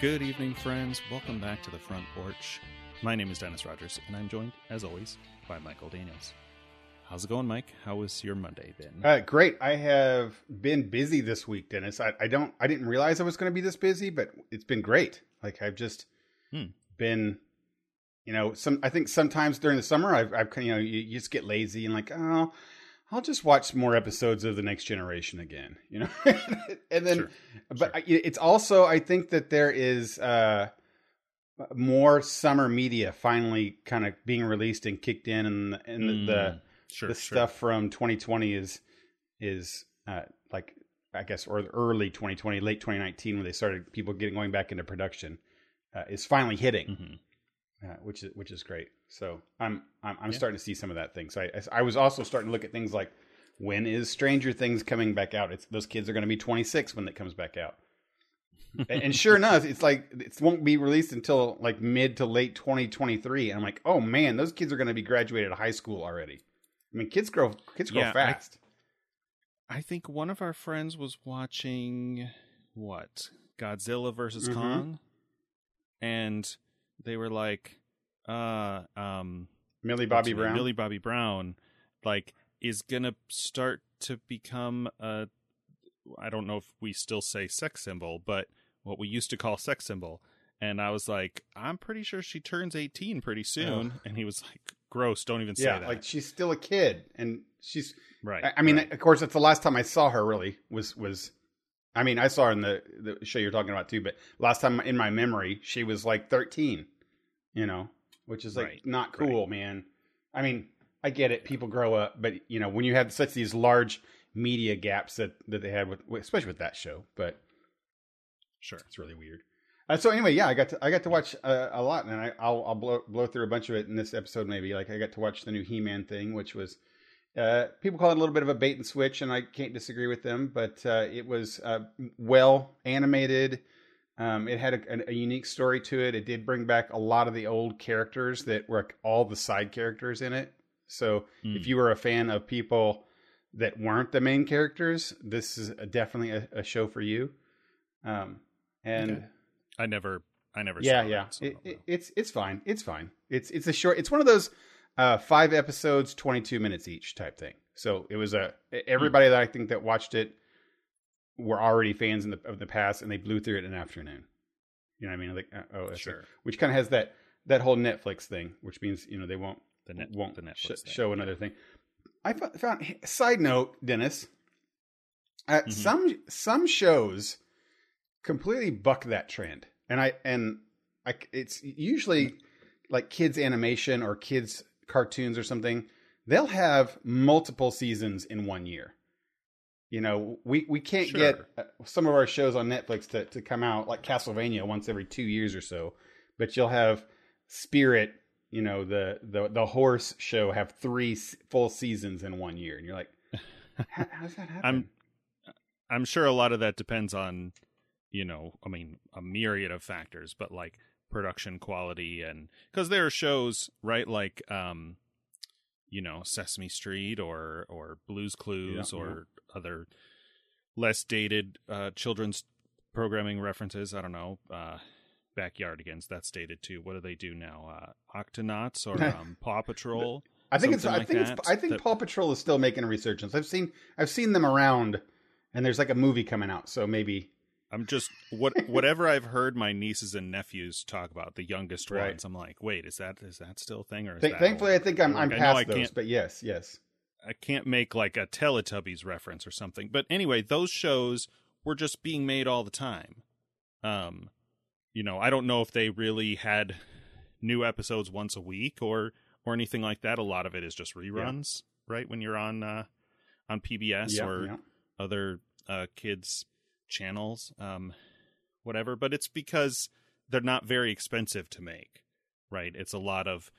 Good evening, friends. Welcome back to the front porch. My name is Dennis Rogers, and I'm joined, as always, by Michael Daniels. How's it going, Mike? How was your Monday been? Uh, great. I have been busy this week, Dennis. I, I don't. I didn't realize I was going to be this busy, but it's been great. Like I've just Hmm. been, you know, some. I think sometimes during the summer, I've, I've you know, you, you just get lazy and like, oh, I'll just watch more episodes of the Next Generation again, you know. and then, Sure, but I, it's also, I think that there is uh, more summer media finally kind of being released and kicked in, and and the, the Mm, sure, the sure. stuff from 2020 is is uh, like I guess or early 2020, late 2019 when they started people getting going back into production uh, is finally hitting, Mhm. Uh, which is which is great. So I'm I'm, I'm Yeah. starting to see some of that thing. So I I was also starting to look at things like when is Stranger Things coming back out? It's those kids are going to be 26 when it comes back out. and, and sure enough, it's like it won't be released until like mid to late 2023. And I'm like, oh man, those kids are going to be graduated high school already. I mean, kids grow kids grow Yeah, fast. I think one of our friends was watching what Godzilla versus Mhm. Kong, and they were like, "Uh, um, Millie Bobby? Brown. Millie Bobby Brown, like, is gonna start to become a. I don't know if we still say sex symbol, but what we used to call sex symbol. And I was like, I'm pretty sure she turns 18 pretty soon. And he was like, gross, don't even say yeah, that. like she's still a kid, and she's. right. I, I mean, right. of course, that's the last time I saw her. Really was was. I mean, I saw her in the the show you're talking about too, but last time in my memory, she was like 13. You know, which is like Right, not cool, man. I mean, I get it. People grow up, but you know, when you have such these large media gaps that that they had with, especially with that show, but sure. It's really weird. Uh, so anyway, yeah, I got to I got to watch uh, a lot, and I, I'll I'll blow blow through a bunch of it in this episode. Maybe like I got to watch the new He Man thing, which was uh, people call it a little bit of a bait and switch, and I can't disagree with them. But uh, it was uh, well animated. Um, it had a, a unique story to it. It did bring back a lot of the old characters that were all the side characters in it. So Mm. if you were a fan of people that weren't the main characters, this is a, definitely a, a show for you. Um, and Okay. I never, I never yeah, saw yeah, it, it, it's it's fine. It's fine. It's it's a short. It's one of those uh, five episodes, twenty two minutes each type thing. So it was a everybody that I think that watched it were already fans in the of the past, and they blew through it in an afternoon. You know what I mean? Like uh, oh, Sure. which kind of has that that whole Netflix thing, which means you know they won't The net, won't the Netflix sh- show another thing. I fo- found side note, Dennis. Uh, Mhm. Some some shows completely buck that trend, and I and I it's usually like kids animation or kids cartoons or something. They'll have multiple seasons in one year. You know, we we can't Sure. get uh, some of our shows on Netflix to to come out like Castlevania once every two years or so, but you'll have Spirit. You know, the the the horse show have three full seasons in one year, and you're like, how, how does that happen? I'm, I'm sure a lot of that depends on, you know, I mean, a myriad of factors, but like production quality and because there are shows, right, like, um, you know, Sesame Street or or Blue's Clues Yeah, or other less dated uh, children's programming references. I don't know, uh, Backyardigans. That's dated too. What do they do now? Uh, Octonauts or um, Paw Patrol? I think it's. I like think it's. I think that- Paw Patrol is still making a resurgence. I've seen. I've seen them around, and there's like a movie coming out. So maybe. I'm just what whatever I've heard my nieces and nephews talk about the youngest Right. ones. I'm like, wait, is that is that still a thing or is Th- that thankfully, I think I'm. Like, I'm past I those. But yes, yes. I can't make like a Teletubbies reference or something. But anyway, those shows were just being made all the time. Um, you know, I don't know if they really had new episodes once a week or or anything like that. A lot of it is just reruns, right? When you're on uh, on PBS Yeah, or yeah. other uh, kids channels, um, whatever. But it's because they're not very expensive to make, right? It's a lot of.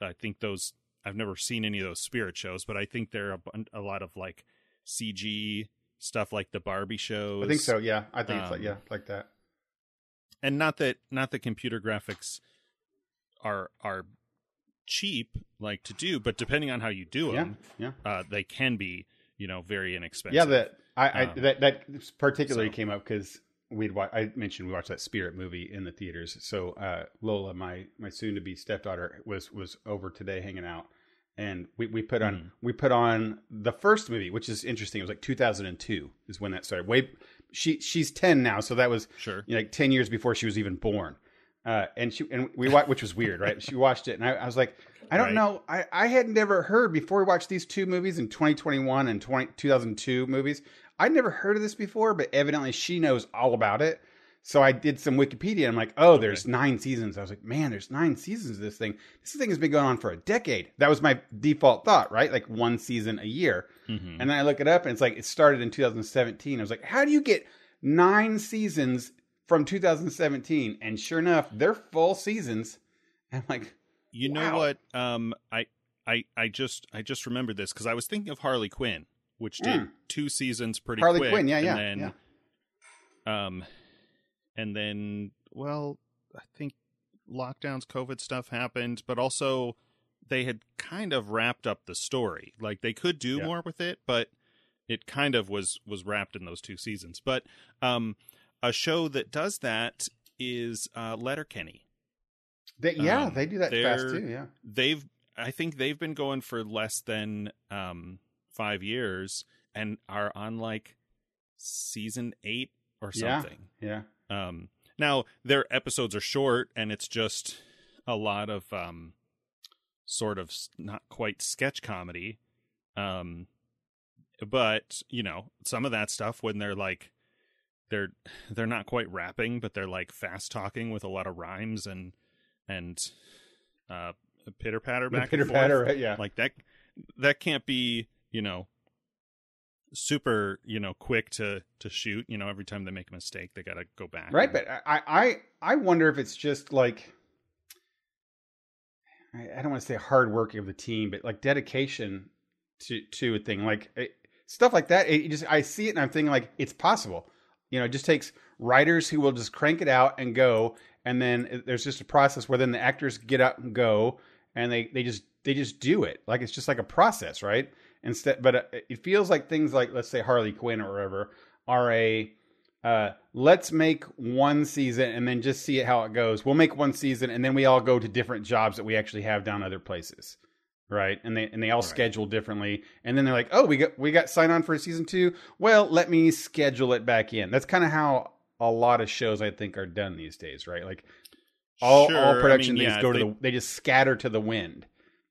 I think those. I've never seen any of those spirit shows, but I think there are a, a lot of like CG stuff, like the Barbie shows. I think so. Yeah, I think it's like um, yeah, like that. and not that not that computer graphics are are cheap like to do, but depending on how you do Yeah, them, yeah, uh, they can be you know very inexpensive. yeah. That I, I Um, that that particularly so- came up because we'd wa- I mentioned we watched that Spirit movie in the theaters. So uh, Lola, my my soon to be stepdaughter, was was over today hanging out, and we, we put on Mm. we put on the first movie, which is interesting. It was like 2002 is when that started. Way she she's 10 now, so that was Sure. you know, like 10 years before she was even born. Uh, and she and we watched, which was weird, right? She watched it, and I, I was like, I don't Right. know, I I had never heard before we watched these two movies in 2021 and 20, 2002 movies. I'd never heard of this before, but evidently she knows all about it. So I did some Wikipedia. I'm like, oh, there's nine seasons. I was like, man, there's nine seasons of this thing. This thing has been going on for a decade. That was my default thought, right? Like one season a year. Mhm. And then I look it up and it's like it started in 2017. I was like, how do you get nine seasons from 2017? And sure enough, they're full seasons. And I'm like, You know what? Um, I, I, I just, I just remembered this because I was thinking of Harley Quinn, which did Mm. two seasons pretty Harley quick. Quinn, yeah, and yeah, then, Um, and then, well, I think lockdowns, COVID stuff happened, but also they had kind of wrapped up the story. Like they could do Yeah. more with it, but it kind of was was wrapped in those two seasons. But um, a show that does that is uh, Letterkenny. they, yeah, Um, they do that fast too. Yeah. they've I think they've been going for less than um five years and are on like season eight or something. Yeah. Um now their episodes are short and it's just a lot of um sort of not quite sketch comedy. Um but, you know, some of that stuff when they're like they're they're not quite rapping, but they're like fast talking with a lot of rhymes and and uh pitter patter back Pitter patter, right? Yeah. Like that that can't be, you know, super, you know, quick to to shoot. You know, every time they make a mistake, they got to go back. right but I, I i wonder if it's just like i don't want to say hard work of the team but like dedication to to a thing like it, stuff like that it just i see it and i'm thinking like it's possible you know it just takes writers who will just crank it out and go and then there's just a process where then the actors get up and go and they they just they just do it like it's just like a process right instead but uh, it feels like things like let's say harley quinn or whatever are a uh, let's make one season and then just see how it goes. We'll make one season and then we all go to different jobs that we actually have down other places, right? And they and they all Right. schedule differently. And then they're like, oh, we got we got sign on for season two. Well, let me schedule it back in. That's kind of how a lot of shows I think are done these days, right? Like all Sure, all I production mean, things yeah, go to they- the they just scatter to the wind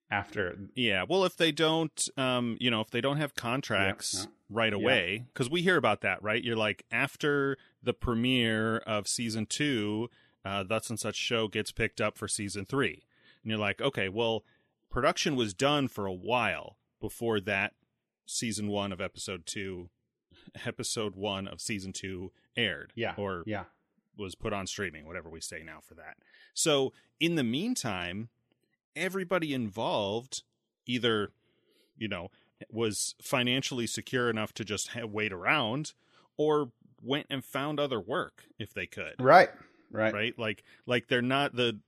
after. Yeah, well, if they don't, um, you know, if they don't have contracts yeah. right Yeah. away, because we hear about that, right? You're like after the premiere of season two, uh, thus and such show gets picked up for season three, and you're like, okay, well, production was done for a while before that season one of episode two, episode one of season two aired, Yeah. or Yeah. was put on streaming, whatever we say now for that. So in the meantime, everybody involved either, you know, was financially secure enough to just ha- wait around or went and found other work if they could. Right. Right. Right? Like like they're not the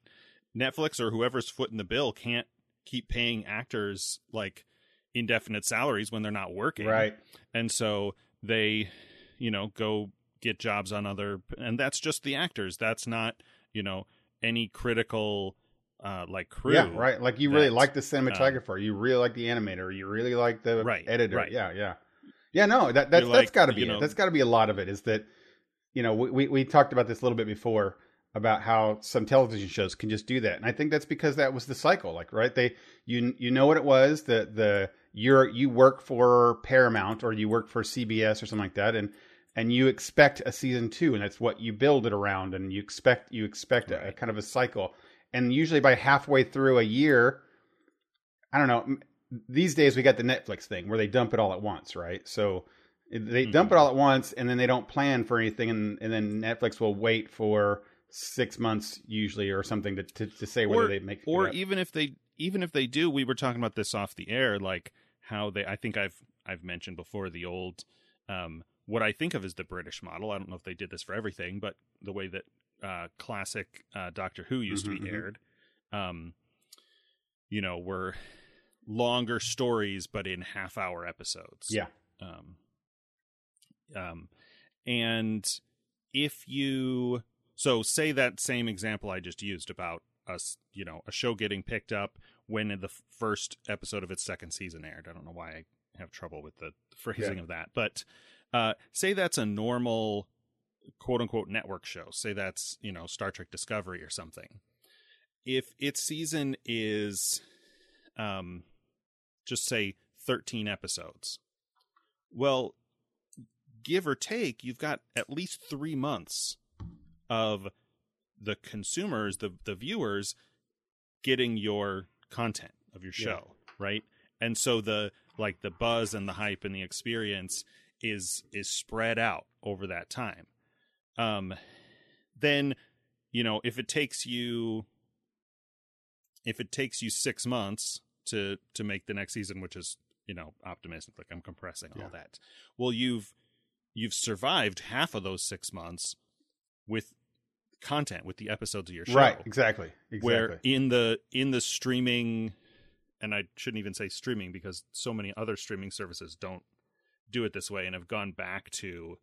Netflix or whoever's footing the bill can't keep paying actors like indefinite salaries when they're not working Right. and so they you know go get jobs on other and that's just the actors that's not you know any critical uh like crew Yeah, right. Like you really like the cinematographer, you really like the animator, you really like the Right, editor. right. Yeah, yeah, yeah. No, that that's You're that's like, got to be you it. know- That's got to be a lot of it. Is that you know we, we we talked about this a little bit before about how some television shows can just do that, and I think that's because that was the cycle. Like right, they you you know what it was the the you're you work for Paramount or you work for CBS or something like that, and and you expect a season two, and that's what you build it around, and you expect you expect a, a kind of a cycle, and usually by halfway through a year, I don't know. These days we got the Netflix thing where they dump it all at once, right? So they dump it all at once, and then they don't plan for anything, and, and then Netflix will wait for six months usually or something to to, to say whether or, they make or it even if they even if they do we were talking about this off the air like how they i think i've i've mentioned before the old um what i think of as the british model i don't know if they did this for everything but the way that uh classic uh doctor who used Mhm, to be mhm. aired um you know were longer stories but in half hour episodes yeah, um, um, and if you so say that same example I just used about us, you know, a show getting picked up when the first episode of its second season aired. I don't know why I have trouble with the phrasing Yeah. of that, but uh, say that's a normal quote unquote network show. Say that's you know Star Trek Discovery or something. If its season is, um, just say thirteen episodes, well, give or take, you've got at least three months of the consumers, the the viewers, getting your content of your Yeah. show, right? And so the like the buzz and the hype and the experience is is spread out over that time. Um, then you know if it takes you if it takes you six months to to make the next season, which is you know optimistic, like I'm compressing Yeah. all that. Well, you've you've survived half of those six months with content with the episodes of your show Right. Exactly. Exactly. where in the in the streaming and I shouldn't even say streaming because so many other streaming services don't do it this way and have gone back to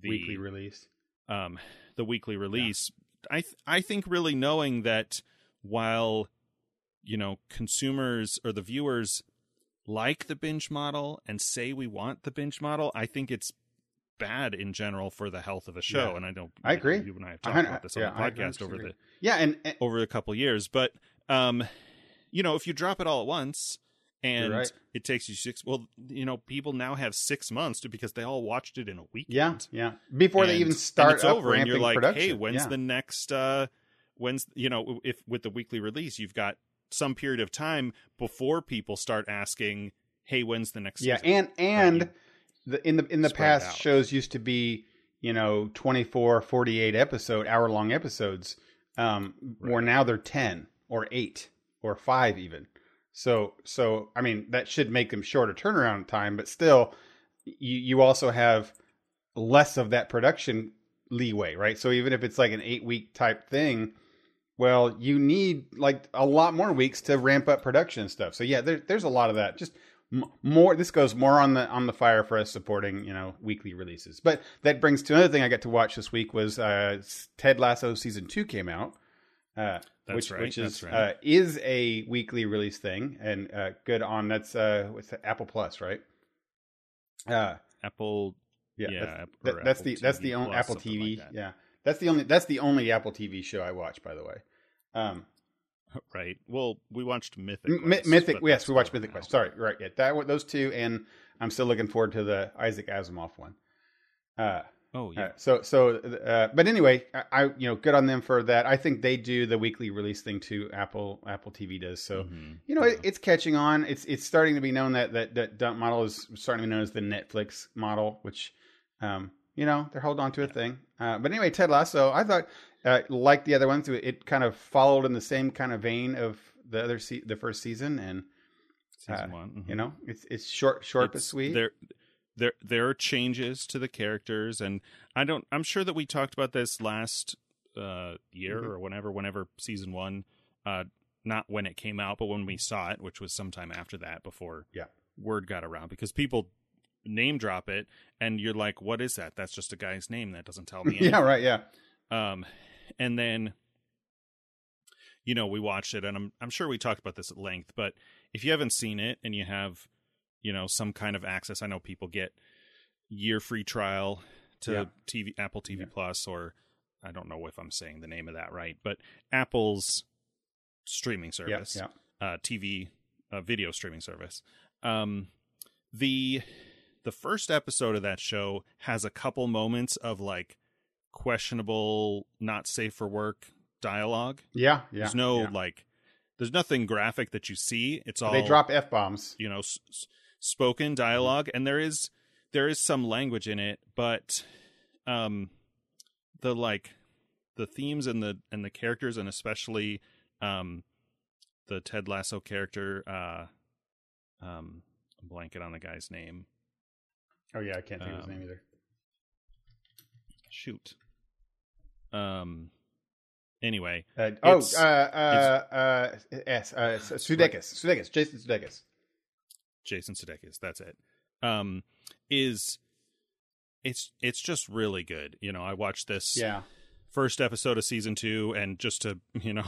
the weekly release. Um the weekly release i th- i think really knowing that while you know consumers or the viewers like the binge model and say we want the binge model i think it's bad in general for the health of a show Yeah. and i don't I agree. you and i have talked about this on yeah, the podcast over the. Yeah, and, and over a couple years but um you know if you drop it all at once and right. it takes you six well you know people now have six months to because they all watched it in a week. yeah, yeah. Before they even start it's up over and you're like production. hey when's yeah. the next uh when's you know if with the weekly release you've got some period of time before people start asking hey when's the next yeah, season? and and the in the in the spread past shows used to be you know 24 48 episode hour long episodes um where now they're 10 or 8 or 5 even so so i mean that should make them shorter turnaround time but still you you also have less of that production leeway right? So even if it's like an 8 week type thing well you need like a lot more weeks to ramp up production stuff. So yeah there, there's a lot of that. Just m- more this goes more on the on the fire for us supporting you know weekly releases. But that brings to another thing i got to watch this week was uh ted lasso season two came out. Uh That's which right, which is right. uh is a weekly release thing and uh good on that's uh what's apple plus right uh apple yeah, Yeah, that's, App- that- that's Apple the that's the only apple tv like that. yeah that's the only that's the only apple tv show i watch by the way um right well we watched mythic M- Quest, Mythic, yes, we watched Mythic now. Quest. Sorry, right, yeah, that those two, and I'm still looking forward to the Isaac Asimov one. Uh, oh yeah uh, so, so, uh, but anyway, I, I, you know, good on them for that. I think they do the weekly release thing too. Apple, Apple TV does. So, Mhm. you know, Yeah. it, it's catching on. It's it's starting to be known that that that dump model is starting to be known as the Netflix model, which, um, you know, they're holding on to a thing. Uh, but anyway, Ted Lasso, I thought, uh, like the other ones, it kind of followed in the same kind of vein of the other se- the first season, and season uh, one mhm. you know, it's it's short, short but It's- sweet. There, there, there are changes to the characters, and I don't. I'm sure that we talked about this last uh, year Mhm. or whenever, whenever season one, uh, not when it came out, but when we saw it, which was sometime after that, before Yeah. word got around, because people name drop it, and you're like, "What is that? That's just a guy's name. That doesn't tell me." yeah, right, yeah, Um, and then, you know, we watched it, and I'm I'm sure we talked about this at length. But if you haven't seen it and you have, you know, some kind of access, I know people get year free trial to Yeah. TV Apple TV Yeah. Plus, or I don't know if I'm saying the name of that right, but Apple's streaming service, yeah. uh, TV uh, video streaming service. Um, the the first episode of that show has a couple moments of like questionable, not safe for work dialogue. Yeah, yeah. there's no yeah. like, there's nothing graphic that you see. It's all they drop f bombs. you know s- s- spoken dialogue and there is there is some language in it but um the like the themes and the and the characters and especially um the Ted Lasso character uh um I'm blanking on the guy's name Oh yeah, I can't think of his Um, name either. shoot um anyway Uh, oh, uh, uh, uh, yes, uh, Sudeikis, Sudeikis, Jason Sudeikis. Jason Sudeikis, that's it. Um, is it's it's just really good. You know, I watched this Yeah. first episode of season two, and just to you know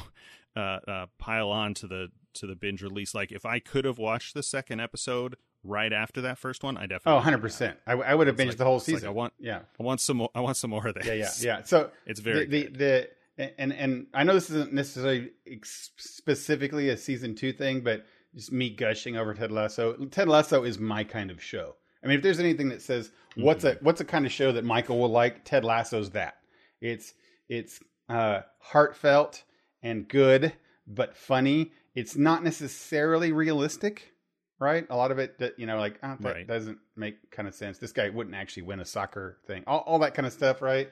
uh, uh, pile on to the to the binge release, like if I could have watched the second episode right after that first one, I definitely Oh, 100 percent. I, I would have binged like- the whole it's like season. I want yeah. I want some more. I want some more of this. Yeah, yeah, yeah. So It's very the, good. the the and and I know this isn't necessarily specifically a season two thing, but just me gushing over Ted Lasso. Ted Lasso is my kind of show. I mean, if there's anything that says what's Mm-hmm. a what's a kind of show that Michael will like, Ted Lasso's that. It's it's uh, heartfelt and good, but funny. It's not necessarily realistic, right? A lot of it, that you know, like oh, that Right. doesn't make kind of sense. This guy wouldn't actually win a soccer thing. All, all that kind of stuff, right?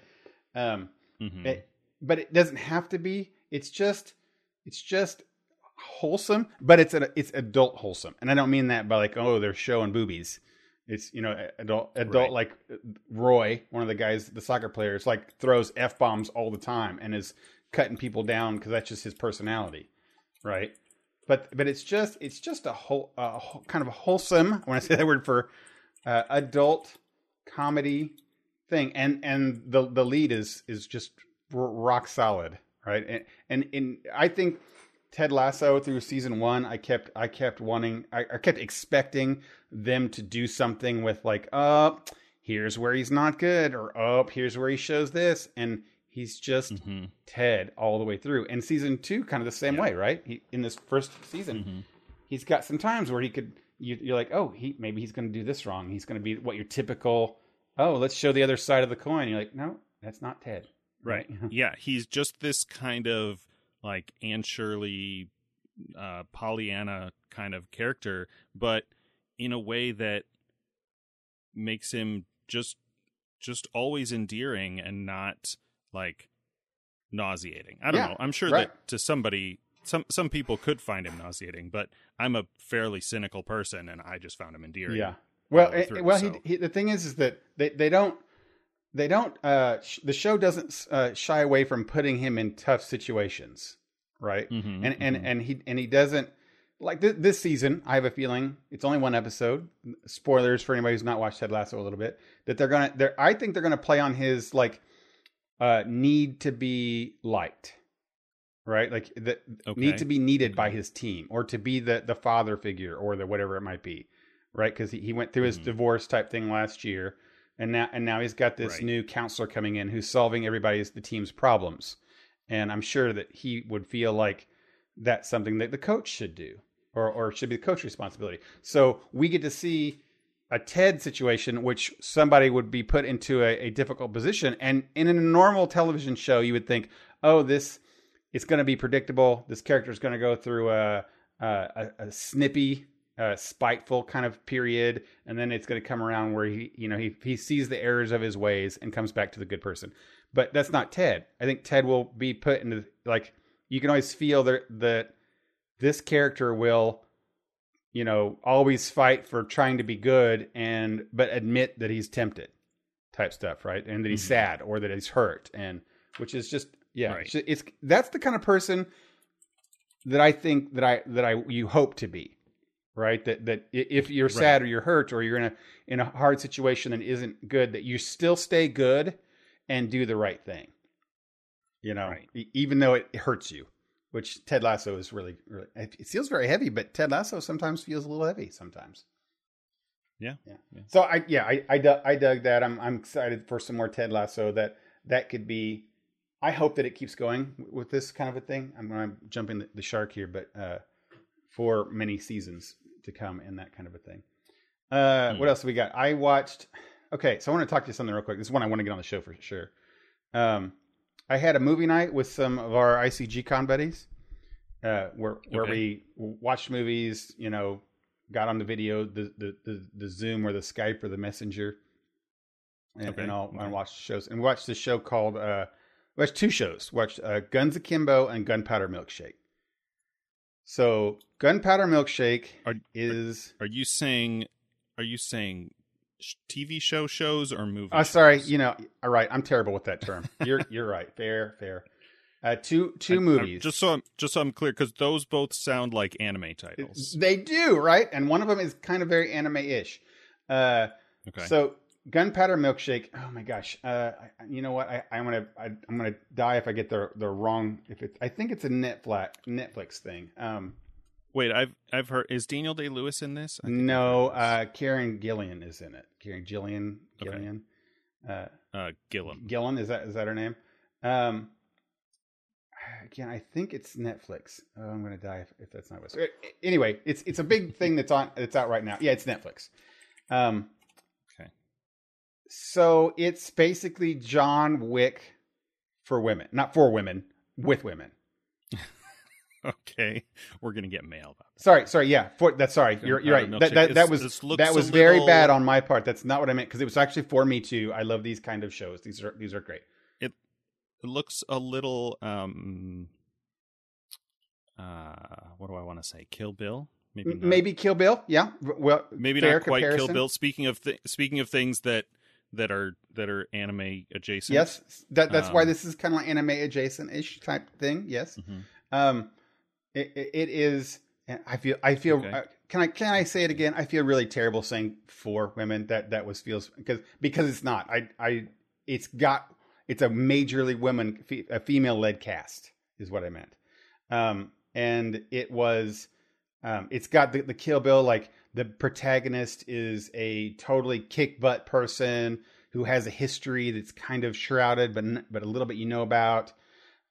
Um, Mhm. it, but it doesn't have to be. It's just it's just wholesome, but it's a, it's adult wholesome, and I don't mean that by like oh they're showing boobies. It's you know adult adult Right. like Roy, one of the guys, the soccer players, like throws f bombs all the time and is cutting people down because that's just his personality, right? But but it's just it's just a whole uh, kind of a wholesome. When I say that word for uh, adult comedy thing, and and the the lead is is just rock solid, right? And and, and I think Ted Lasso through season one, I kept I kept wanting, I, I kept expecting them to do something with like, uh, here's where he's not good, or up oh, here's where he shows this, and he's just Mhm. Ted all the way through. And season two, kind of the same Yeah. way, right? He, in this first season, Mhm. he's got some times where he could you, you're like oh he maybe he's going to do this wrong he's going to be what your typical oh let's show the other side of the coin you're like no that's not ted Right. yeah, he's just this kind of like Anne Shirley, uh, Pollyanna kind of character, but in a way that makes him just just always endearing and not like nauseating. I don't Yeah, know. I'm sure right. that to somebody some some people could find him nauseating, but I'm a fairly cynical person and I just found him endearing. yeah well way eh, well so. he, he, the thing is is that they, they don't they don't uh sh- the show doesn't uh, shy away from putting him in tough situations right Mhm, and and mhm. and he and he doesn't like th- this season. I have a feeling it's only one episode. Spoilers for anybody who's not watched Ted Lasso a little bit. That they're gonna. They're, I think they're gonna play on his like uh need to be liked, right? Like that Okay. need to be needed by his team or to be the the father figure or the whatever it might be, right? Because he, he went through his Mhm. divorce type thing last year, and now and now he's got this Right. new counselor coming in who's solving everybody's the team's problems, and I'm sure that he would feel like that's something that the coach should do or or should be the coach's responsibility. So we get to see a TED situation which somebody would be put into a, a difficult position and in a normal television show you would think, "Oh, this it's going to be predictable. This character is going to go through a a, a, a snippy uh, spiteful kind of period, and then it's going to come around where he, you know, he he sees the errors of his ways and comes back to the good person. But that's not Ted. I think Ted will be put into like you can always feel that that this character will, you know, always fight for trying to be good and but admit that he's tempted, type stuff, right? And that he's Mhm. sad or that he's hurt, and which is just yeah, Right. it's, it's that's the kind of person that I think that I that I you hope to be, right? That that if you're Right. sad or you're hurt or you're in a in a hard situation that isn't good, that you still stay good and do the right thing. You know, Right. even though it hurts you, which Ted Lasso is really, really. It feels very heavy, but Ted Lasso sometimes feels a little heavy sometimes. Yeah. yeah. Yeah. So I yeah I I, dug, I dug that. I'm I'm excited for some more Ted Lasso. That that could be. I hope that it keeps going with this kind of a thing. I'm going to jump in the, the shark here, but uh, for many seasons to come and that kind of a thing. Uh, Hmm. What else we got? I watched. Okay, so I want to talk to you something real quick. This is one I want to get on the show for sure. Um, I had a movie night with some of our ICG con buddies, uh, where where Okay. we watched movies. You know, got on the video, the the the, the Zoom or the Skype or the Messenger, and, Okay, and all and watched shows. And we watched this show called. Uh, watched two shows. Watched uh, Guns Akimbo and Gunpowder Milkshake. So Gunpowder Milkshake Are- is. Are you saying? Are you saying TV show shows or movies? Oh, sorry. You know, all right. I'm terrible with that term. You're you're right. Fair, fair. Uh, two two movies. just so I'm just so I'm clear, because those both sound like anime titles. They do, right? And one of them is kind of very anime-ish. Uh, Okay. So Gunpowder Milkshake. Oh my gosh. Uh, you know what? I, I'm gonna I, I'm gonna die if I get the the wrong. If it, I think it's a Netflix Netflix thing. Um, Wait, I've I've heard is Daniel Day Lewis in this? I think I've no, uh, Karen Gillian is in it. Karen Gillian Okay. Gillian. Uh, this. uh, Gillum. Gillen is that is that her name? Um, again, I think it's Netflix. Oh, I'm gonna die if, if that's not what. It's, anyway, it's it's a big thing that's on that's out right now. Yeah, it's Netflix. Um, Okay. So it's basically John Wick for women, not for women, with women. Okay, we're gonna get mail about that. Sorry, sorry, yeah, for that's sorry. You're you're right. That that, that was that was very little- bad on my part. That's not what I meant because it was actually for me too. I love these kind of shows. These are these are great. It looks a little um uh what do I want to say? Kill Bill? Maybe not. Maybe Kill Bill, yeah. Well, maybe not quite Kill. Bill. Speaking of th- speaking of things that that are that are anime adjacent. Yes, that that's why Um, this is kind of like anime adjacent ish type thing. Yes, Mhm. um, it, it, it is. I feel. I feel. Okay. Uh, can I can I say it again? I feel really terrible saying for women that that was feels because because it's not. I I it's got it's a majorly women a female led cast is what I meant. Um, and it was. Um, it's got the, the Kill Bill like the protagonist is a totally kick butt person who has a history that's kind of shrouded, but but a little bit you know about.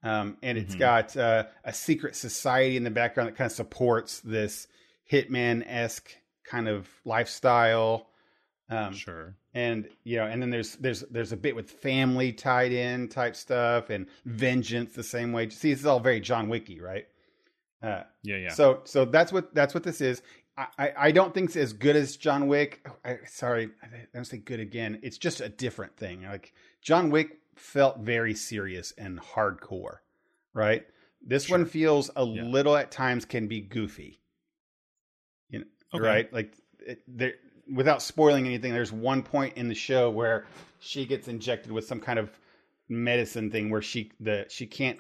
Um, and it's Mhm. got uh, a secret society in the background that kind of supports this hitman esque kind of lifestyle. Um, Sure. and you know, and then there's there's there's a bit with family tied in type stuff and vengeance the same way. See, this is all very John Wicky, right? Uh, Yeah, yeah. so so that's what that's what this is. I, I, I don't think it's as good as John Wick. I, sorry, I don't say good again. It's just a different thing. Like John Wick felt very serious and hardcore, right? This Sure. one feels a Yeah. little at times can be goofy. You know, Okay. right? Like it, there, without spoiling anything, there's one point in the show where she gets injected with some kind of medicine thing where she the she can't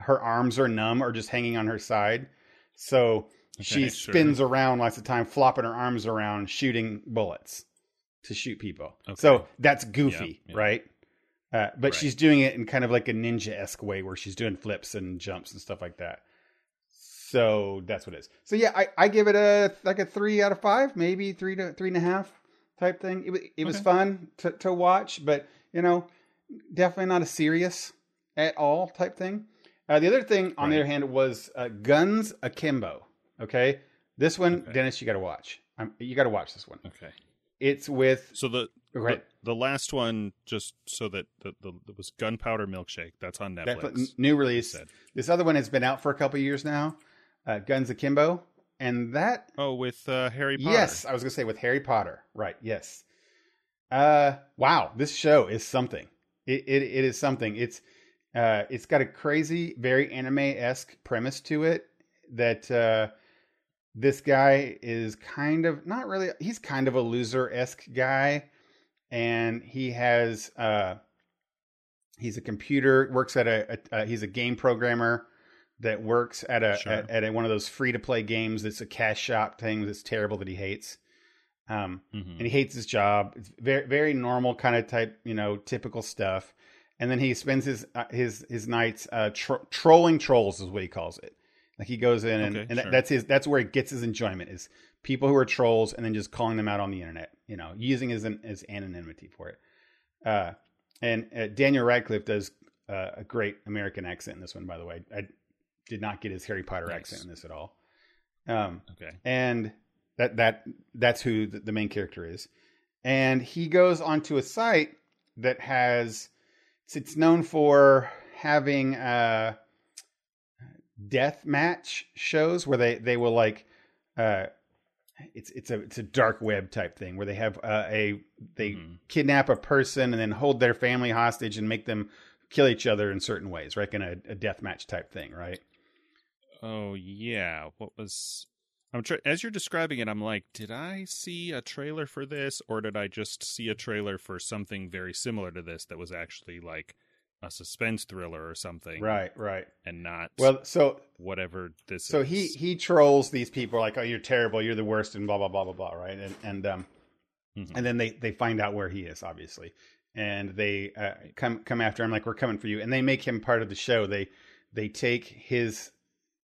her arms are numb or just hanging on her side. So she Okay, sure. spins around lots of time, flopping her arms around, shooting bullets to shoot people. Okay. So that's goofy, Yeah, yeah. right? Uh, but Right. she's doing it in kind of like a ninja esque way where she's doing flips and jumps and stuff like that. So that's what it is. So yeah, I, I give it a like a three out of five, maybe three to three and a half type thing. It, it was fun to, to watch, but you know, definitely not a serious at all type thing. Uh, the other thing, on the other hand, was uh, Guns Akimbo. Okay, this one, Okay. Dennis, you got to watch. Um, you got to watch this one. Okay. It's with So the right. the, the last one, just so that the, the it was Gunpowder Milkshake. That's on Netflix. New release. This other one has been out for a couple years now. Uh, Guns Akimbo, and that Oh, with uh, Harry Potter. Yes, I was going to say with Harry Potter. Right. Yes. Uh, wow, this show is something. It it, it is something. It's uh, it's got a crazy, very anime esque premise to it. That uh, this guy is kind of not really. He's kind of a loser esque guy, and he has uh, he's a computer works at a, a, he's a game programmer that works at a Sure. at, at a, one of those free to play games that's a cash shop thing that's terrible that he hates. Um, Mhm. and he hates his job. It's very very normal kind of type, you know, typical stuff. And then he spends his uh, his his nights uh, tro- trolling trolls is what he calls it. Like he goes in and, Okay, and sure. that's his that's where he gets his enjoyment is people who are trolls and then just calling them out on the internet. You know, using his his anonymity for it. Uh, and uh, Daniel Radcliffe does uh, a great American accent in this one, by the way. I did not get his Harry Potter Nice. accent in this at all. Um, Okay. and that that that's who the, the main character is. And he goes onto a site that has it's, it's known for having uh, death match shows where they they will like uh, it's it's a it's a dark web type thing where they have uh, a they Mhm. kidnap a person and then hold their family hostage and make them kill each other in certain ways, right? In a, a death match type thing, right? Oh yeah. What was? I'm try- as you're describing it. I'm like, did I see a trailer for this, or did I just see a trailer for something very similar to this that was actually like a suspense thriller or something, Right, right. And not Well, so whatever this. so is. he he trolls these people like, oh, you're terrible, you're the worst, and blah blah blah blah blah, right? And and um, Mhm. and then they they find out where he is, obviously, and they uh, come come after him like we're coming for you, and they make him part of the show. They they take his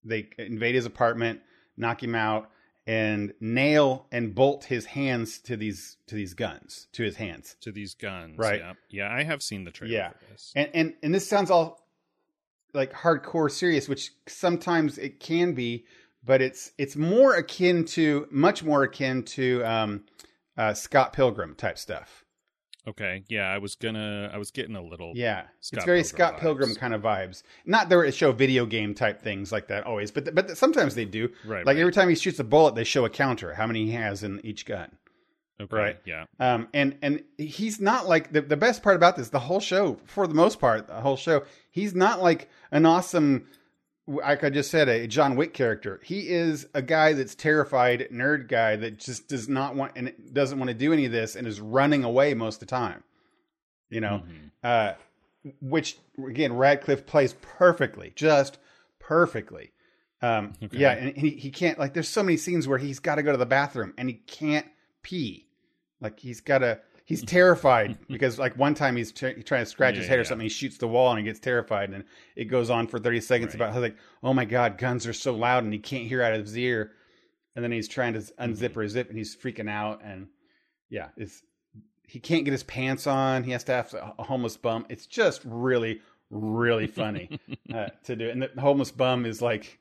they invade his apartment, knock him out, and nail and bolt his hands to these to these guns to his hands. to these guns. Right. Yeah. Yeah, I have seen the trailer Yeah. for this. And and and this sounds all like hardcore serious, which sometimes it can be, but it's it's more akin to much more akin to um, uh, Scott Pilgrim type stuff. Okay. Yeah, I was gonna. I was getting a little. Yeah, Scott it's very Pilgrim Scott vibes. Pilgrim kind of vibes. Not there show video game type things like that always, but but sometimes they do. Right. Like right. every time he shoots a bullet, they show a counter, how many he has in each gun. okay. right. Yeah. Um, and and he's not like the the best part about this. The whole show, for the most part, the whole show, he's not like an awesome. Like I just said, a John Wick character. He is a guy that's terrified, nerd guy that just does not want and doesn't want to do any of this, and is running away most of the time. You know, Mhm. uh, which again Radcliffe plays perfectly, just perfectly. Um, Okay. Yeah, and he, he can't like. There's so many scenes where he's got to go to the bathroom and he can't pee. Like he's got to. He's terrified because like one time he's tr- trying to scratch his Yeah, head or yeah. something. He shoots the wall and he gets terrified, and it goes on for 30 seconds Right. about how like, oh my god, guns are so loud and he can't hear out of his ear. And then he's trying to unzip Mm-hmm. or zip, and he's freaking out. And yeah, it's he can't get his pants on. He has to have a homeless bum. It's just really, really funny uh, to do. And the homeless bum is like,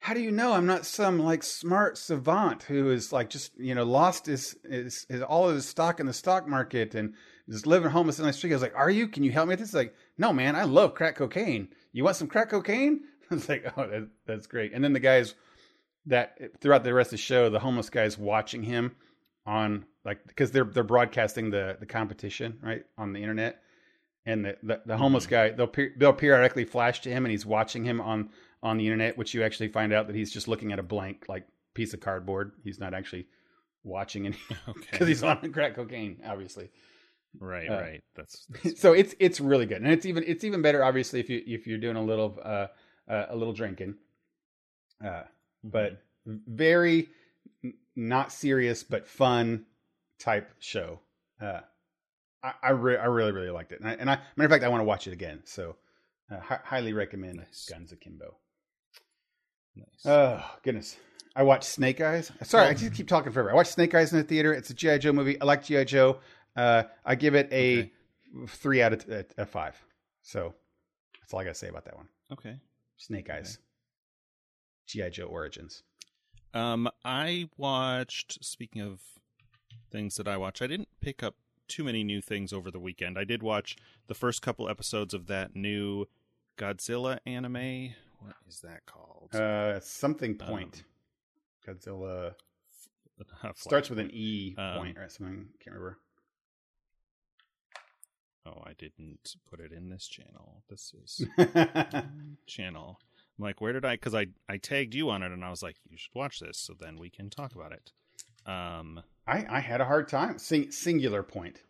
"How do you know I'm not some like smart savant who is like just you know lost his his, his all of his stock in the stock market and is living homeless in the street?" I was like, "Are you? Can you help me with this?" He's like, "No, man, I love crack cocaine. You want some crack cocaine?" I was like, "Oh, that, that's great." And then the guys that throughout the rest of the show, the homeless guys watching him on like because they're they're broadcasting the the competition right on the internet, and the the, the homeless mm-hmm. guy they'll they'll periodically flash to him and he's watching him on on the internet, which you actually find out that he's just looking at a blank like piece of cardboard. He's not actually watching any because Okay. he's on crack cocaine, obviously. right. uh, right. That's, that's so it's it's really good, and it's even it's even better, obviously, if you if you're doing a little uh, uh a little drinking. Uh, but very n- not serious but fun type show. Uh, I I, re- I really really liked it, and I, and I matter of fact I want to watch it again. So uh, hi- highly recommend Nice. Guns Akimbo. Nice. Oh goodness, I watched Snake Eyes. Sorry, I just keep talking forever. I watched Snake Eyes in the theater. It's a GI Joe movie. I like GI Joe. Uh, I give it a Okay. three out of t- a five. So that's all I got to say about that one. okay. Snake Eyes. GI Joe Origins. Um, I watched. Speaking of things that I watch, I didn't pick up too many new things over the weekend. I did watch the first couple episodes of that new Godzilla anime. What is that called? Uh, something point. Godzilla Uh, starts with an E Um, point or something. Can't remember. Oh, I didn't put it in this channel. This is channel. I'm like, where did I? Because I I tagged you on it, and I was like, you should watch this, so then we can talk about it. Um, I, I had a hard time. Sing, singular point.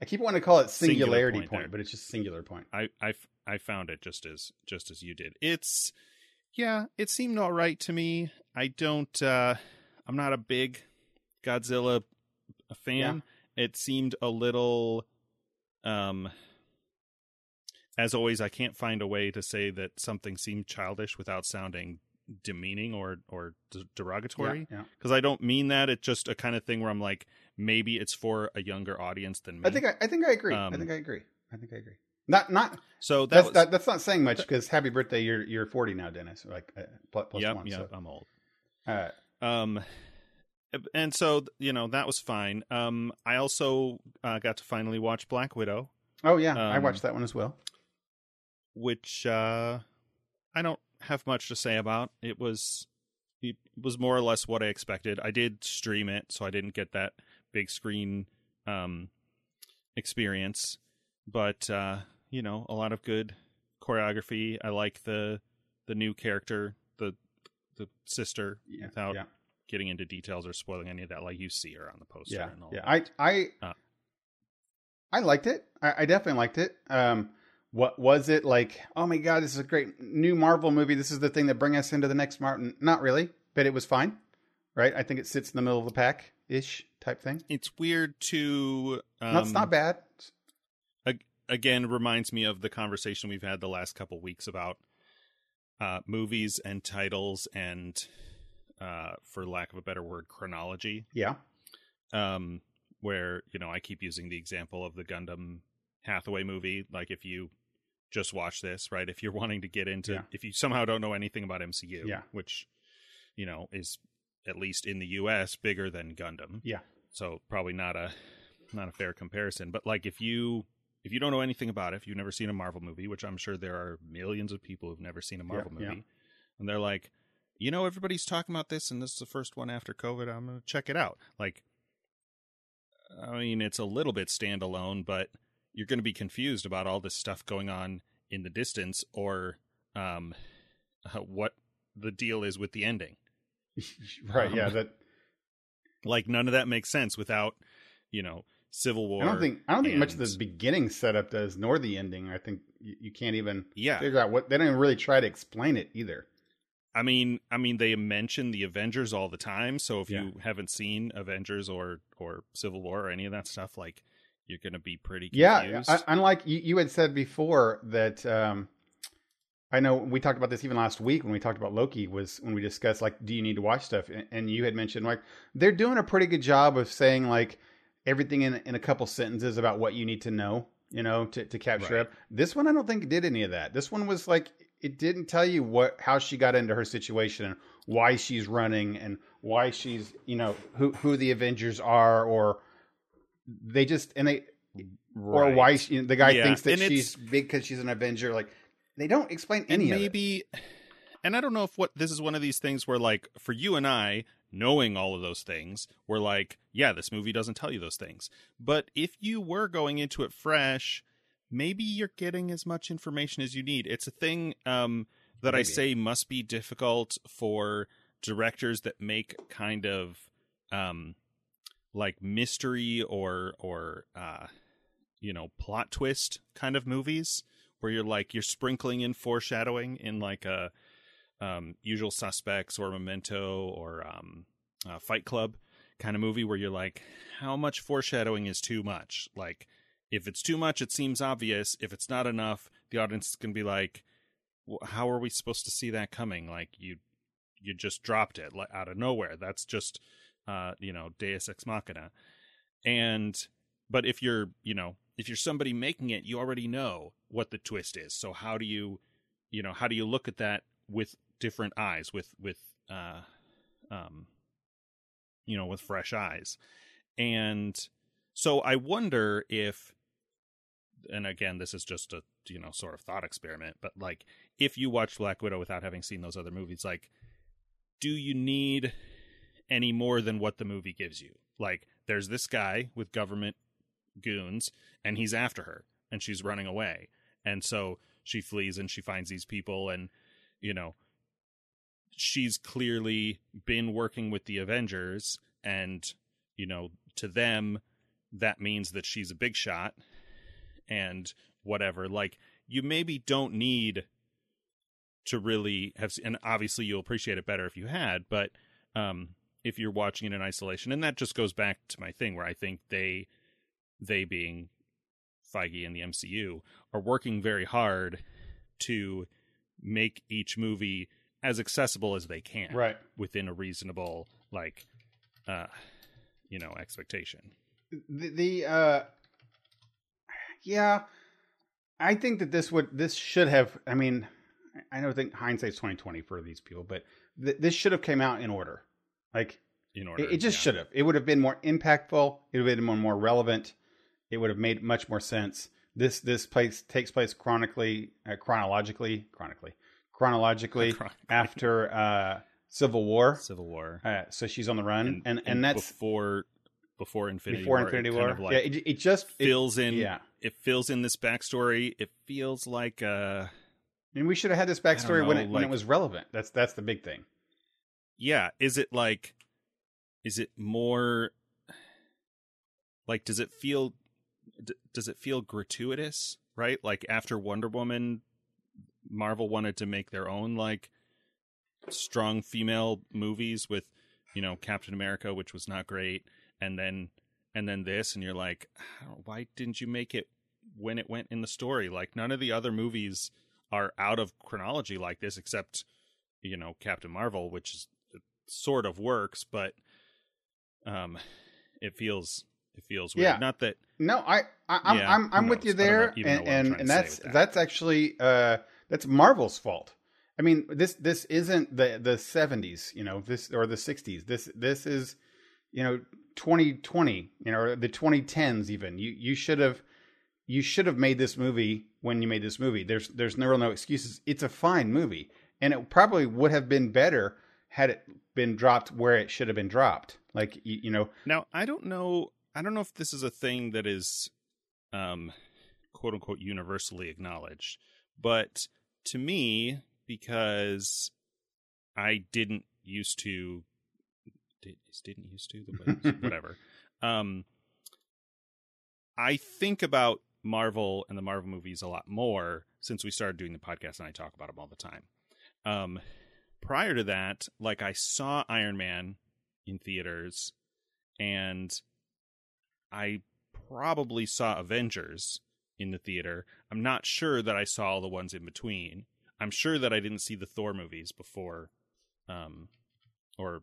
I keep wanting to call it Singular singularity point point, but it's just singular point. I, I, I found it just as just as you did. It's yeah, it seemed all right to me. I don't. uh I'm not a big Godzilla fan. It seemed a little. Um. As always, I can't find a way to say that something seemed childish without sounding demeaning or or derogatory. Yeah, Because I don't mean that. It's just a kind of thing where I'm like, maybe it's for a younger audience than me. I think I, I think I agree. I Um, think I agree. I think I agree. Not not so. That that's was, that, that's not saying much because happy birthday. You're you're 40 now, Dennis. Like uh, plus, plus yep, one. yep, So, I'm old. uh, Um, and so you know that was fine. Um, I also uh, got to finally watch Black Widow, oh yeah, I Um, watched that one as well. which uh, I don't have much to say about. It was it was more or less what I expected. I did stream it, so I didn't get that big screen um experience, but uh, you know, a lot of good choreography. I like the the new character, the the sister, Yeah, without yeah. getting into details or spoiling any of that. Like you see her on the poster. yeah, and all yeah. that. I I Uh. I liked it. I, I definitely liked it. Um, what was it like? Oh my god, this is a great new Marvel movie. This is the thing that bring us into the next Martin. Not really, but it was fine, right? I think it sits in the middle of the pack ish type thing. It's weird to. Um, no, it's not bad. Again, reminds me of the conversation we've had the last couple weeks about uh, movies and titles and, uh, for lack of a better word, chronology. Yeah. Um, where you know I keep using the example of the Gundam Hathaway movie. Like if you just watch this, right? If you're wanting to get into, Yeah. if you somehow don't know anything about MCU, Yeah. which you know is at least in the U.S. bigger than Gundam, Yeah. So probably not a not a fair comparison. But like if you if you don't know anything about it, if you've never seen a Marvel movie, which I'm sure there are millions of people who've never seen a Marvel yeah. movie, and they're like, you know, everybody's talking about this, and this is the first one after COVID. I'm gonna check it out. Like, I mean, it's a little bit standalone, but you're going to be confused about all this stuff going on in the distance, or um, what the deal is with the ending. right. Um, yeah. That Like, none of that makes sense without, you know, Civil War. I don't think I don't think much of the beginning setup does, nor the ending. I think you, you can't even Yeah, figure out what they don't even really try to explain it either. I mean, I mean, they mention the Avengers all the time. So if Yeah. you haven't seen Avengers or or Civil War or any of that stuff, like you're going to be pretty Yeah. I, unlike you, you had said before that um, I know we talked about this even last week when we talked about Loki was when we discussed like, do you need to watch stuff? And, and you had mentioned like they're doing a pretty good job of saying like everything in in a couple sentences about what you need to know, you know, to to capture Right. up. This one I don't think did any of that. This one was like it didn't tell you what how she got into her situation and why she's running and why she's you know who who the Avengers are or they just and they or why she, the guy Yeah, thinks that and she's big because she's an Avenger. Like they don't explain and any of it. maybe and i don't know if what this is one of these things where like for you and i knowing all of those things we're like yeah this movie doesn't tell you those things. But if you were going into it fresh maybe you're getting as much information as you need. It's a thing um that i say must be difficult for directors that make kind of um like mystery or or uh you know plot twist kind of movies where you're like you're sprinkling in foreshadowing in like a um, usual suspects or memento or um, uh, fight club kind of movie where you're like how much foreshadowing is too much? Like if it's too much it seems obvious. If it's not enough the audience is to be like how are we supposed to see that coming? Like you you just dropped it out of nowhere. That's just uh you know deus ex machina. And but if you're you know if you're somebody making it you already know what the twist is. So how do you you know how do you look at that with different eyes with with uh um you know with fresh eyes? And so i wonder if and again this is just a you know sort of thought experiment but like if you watch black widow without having seen those other movies like do you need any more than what the movie gives you? Like there's this guy with government goons and he's after her and she's running away and so she flees and she finds these people and you know she's clearly been working with the avengers and you know to them that means that she's a big shot and whatever. Like you maybe don't need to really have and obviously you'll appreciate it better if you had but um if you're watching it in isolation and that just goes back to my thing where i think they they being Feige and the MCU are working very hard to make each movie as accessible as they can Right. within a reasonable like uh you know expectation The, the uh, yeah, I think that this would this should have. I mean, I don't think hindsight's twenty twenty for these people, but th- this should have came out in order. Like in order it, it just yeah. should have. It would have been more impactful. It would have been more, more relevant. It would have made much more sense. This this place takes place chronically, uh, chronologically, chronically, chronologically Chron- after uh, Civil War. Civil War Uh, so she's on the run, and and, that's before before Infinity before War, it Infinity kind War. of, like, yeah, it, it just it, fills in yeah. it fills in this backstory it feels like uh I mean, we should have had this backstory when know, it when it was relevant. That's that's the big thing. yeah is it like is it more like does it feel d- does it feel gratuitous right? Like after wonder woman marvel wanted to make their own like strong female movies with you know captain america which was not great and then and then this and you're like why didn't you make it when it went in the story? Like none of the other movies are out of chronology like this except you know Captain Marvel which is sort of works but um it feels it feels weird Yeah. not that No, I, I I'm Yeah, I'm, I'm with you knows? I don't know- there, and and, and that's that. that's actually uh that's Marvel's fault. I mean this this isn't the the 70s, you know, this or the 60s. This this is you know 2020, you know, or the 2010s even. You you should have you should have made this movie when you made this movie. There's there's no no excuses. It's a fine movie, and it probably would have been better had it been dropped where it should have been dropped. Like you, you know, Now, I don't know. I don't know if this is a thing that is, um, quote unquote, universally acknowledged. But to me, because I didn't used to, did, didn't used to the whatever. Um, I think about Marvel and the Marvel movies a lot more since we started doing the podcast, and I talk about them all the time. Um, prior to that, like I saw Iron Man in theaters, and I probably saw Avengers in the theater. I'm not sure that I saw all the ones in between. I'm sure that I didn't see the Thor movies before, um, or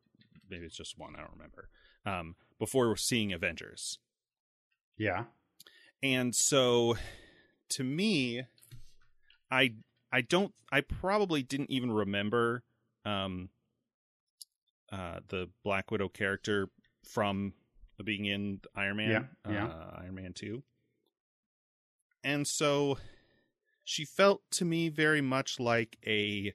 maybe it's just one. I don't remember. Um, before seeing Avengers, yeah. and so to me, I I don't I probably didn't even remember um, uh, the Black Widow character from being in Iron Man, Yeah, yeah. Uh, Iron Man Two, and so she felt to me very much like a.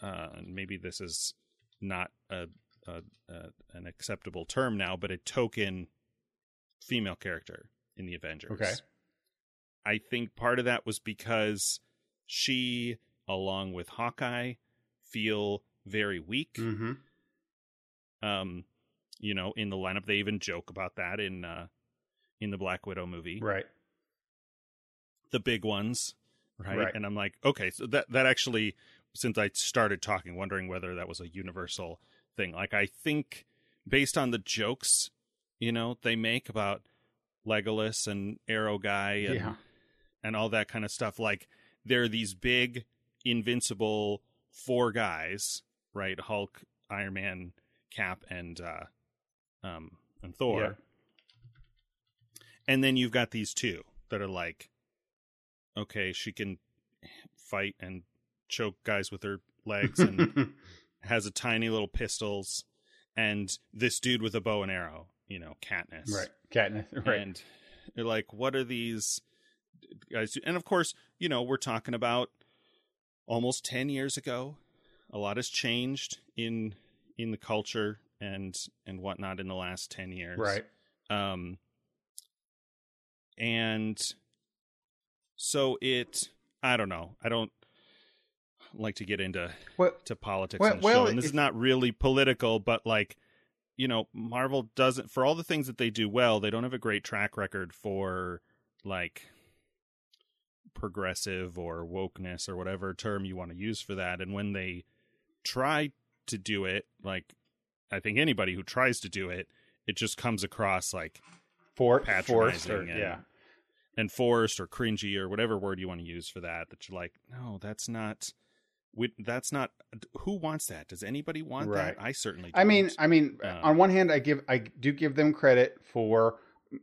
Uh, maybe this is not a, a, a an acceptable term now, but a token female character in the Avengers. Okay. I think part of that was because she, along with Hawkeye, feel very weak. Mm-hmm. Um, you know, in the lineup, they even joke about that in uh, in the Black Widow movie, Right. the big ones, right? Right. And I'm like, okay, so that that actually, since I started talking, wondering whether that was a universal thing. Like, I think based on the jokes, you know, they make about Legolas and Arrow Guy and Yeah. and all that kind of stuff. Like there are these big, invincible four guys, right? Hulk, Iron Man, Cap, and uh, um, and Thor. Yeah. And then you've got these two that are like, okay, she can fight and choke guys with her legs and has a tiny little pistols, and this dude with a bow and arrow, you know, Katniss, right. Katniss. Right. and they're like, what are these guys? do-" And of course, you know, we're talking about almost 10 years ago. A lot has changed in in the culture and and whatnot in the last 10 years. right. Um and so it I don't know. I don't like to get into Well, to politics Well- on the well, show. And this if- is not really political, but like, you know, Marvel doesn't for all the things that they do well, they don't have a great track record for like progressive or wokeness or whatever term you want to use for that. And when they try to do it, like I think anybody who tries to do it, it just comes across like for, forced patronizing or, and, yeah. and forced or cringy or whatever word you want to use for that that you're like no that's not we, that's not who wants that does anybody want Right. that i certainly I mean, don't. I mean, Um, on one hand, I give, I do give them credit for,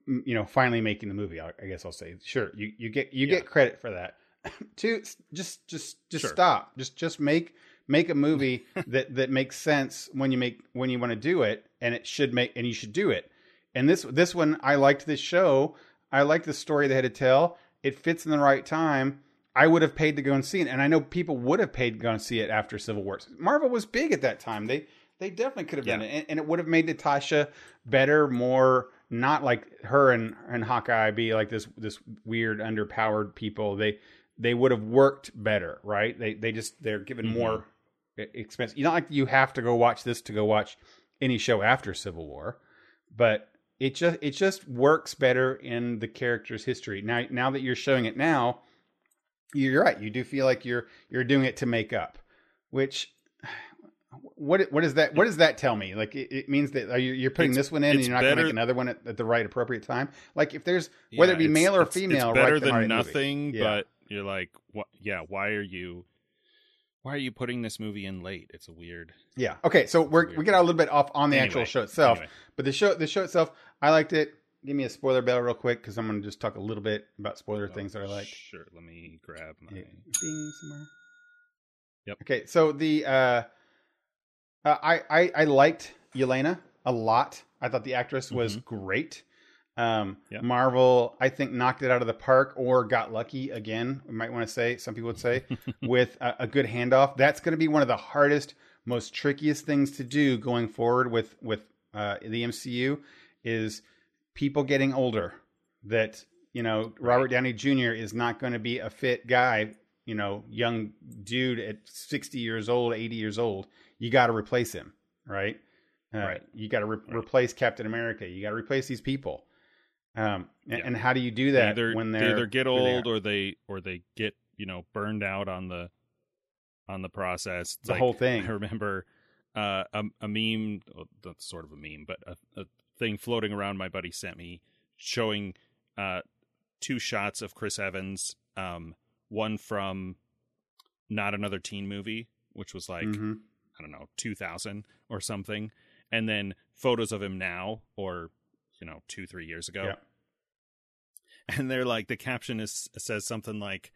you know, finally making the movie. I I guess I'll say, sure, you, you get, you Yeah. get credit for that. Two, just, just, just Sure. stop. Just, just make, make a movie that that makes sense when you make when you want to do it, and it should make, and you should do it. And this, this one, I liked this show. I liked the story they had to tell. It fits in the right time. I would have paid to go and see it, and I know people would have paid to go and see it after Civil War. Marvel was big at that time. They they definitely could have done it, and, and it would have made Natasha better, more not like her and and Hawkeye be like this this weird underpowered people. They they would have worked better, right? They they just they're given Mhm. more e- expense. You not like you have to go watch this to go watch any show after Civil War, but it just it just works better in the character's history. Now now that you're showing it now, you're right. You do feel like you're you're doing it to make up, which what what does that what does that tell me? Like it, it means that are you, you're putting It's- this one in and you're not going to make another one at, at the right appropriate time. Like if there's whether it be male or female, it's better than movie. nothing. Yeah. But you're like, what? Yeah, why are you? Why are you putting this movie in late? It's a weird. Yeah. Okay. So we're we get a little bit off on the actual show itself, anyway. but the show the show itself, I liked it. Give me a spoiler bell real quick because I'm going to just talk a little bit about spoiler things that I like. Sure. Let me grab my. Yeah. Bing somewhere. Yep. Okay, so the uh, uh, I, I I liked Yelena a lot. I thought the actress was great. Um, Yeah. Marvel, I think, knocked it out of the park or got lucky again. We might want to say some people would say with a, a good handoff. That's going to be one of the hardest, most trickiest things to do going forward with with uh, the MCU is people getting older. That you know, Robert Downey Jr. is not going to be a fit guy. You know, young dude at sixty years old, eighty years old. You got to replace him, right? Uh, Right. You got to re- Right. replace Captain America. You got to replace these people. Um, and, Yeah. and how do you do They that either, when they they're either get old or they or they get you know burned out on the on the process. It's the like, whole thing? I remember uh, a, a meme. Well, that's sort of a meme, but a, a thing floating around. My buddy sent me showing uh, two shots of Chris Evans. Um, one from not another teen movie, which was like Mhm. I don't know, 2000 or something. And then photos of him now or, you know, two, three years ago. Yeah. And they're like, the caption is says something like,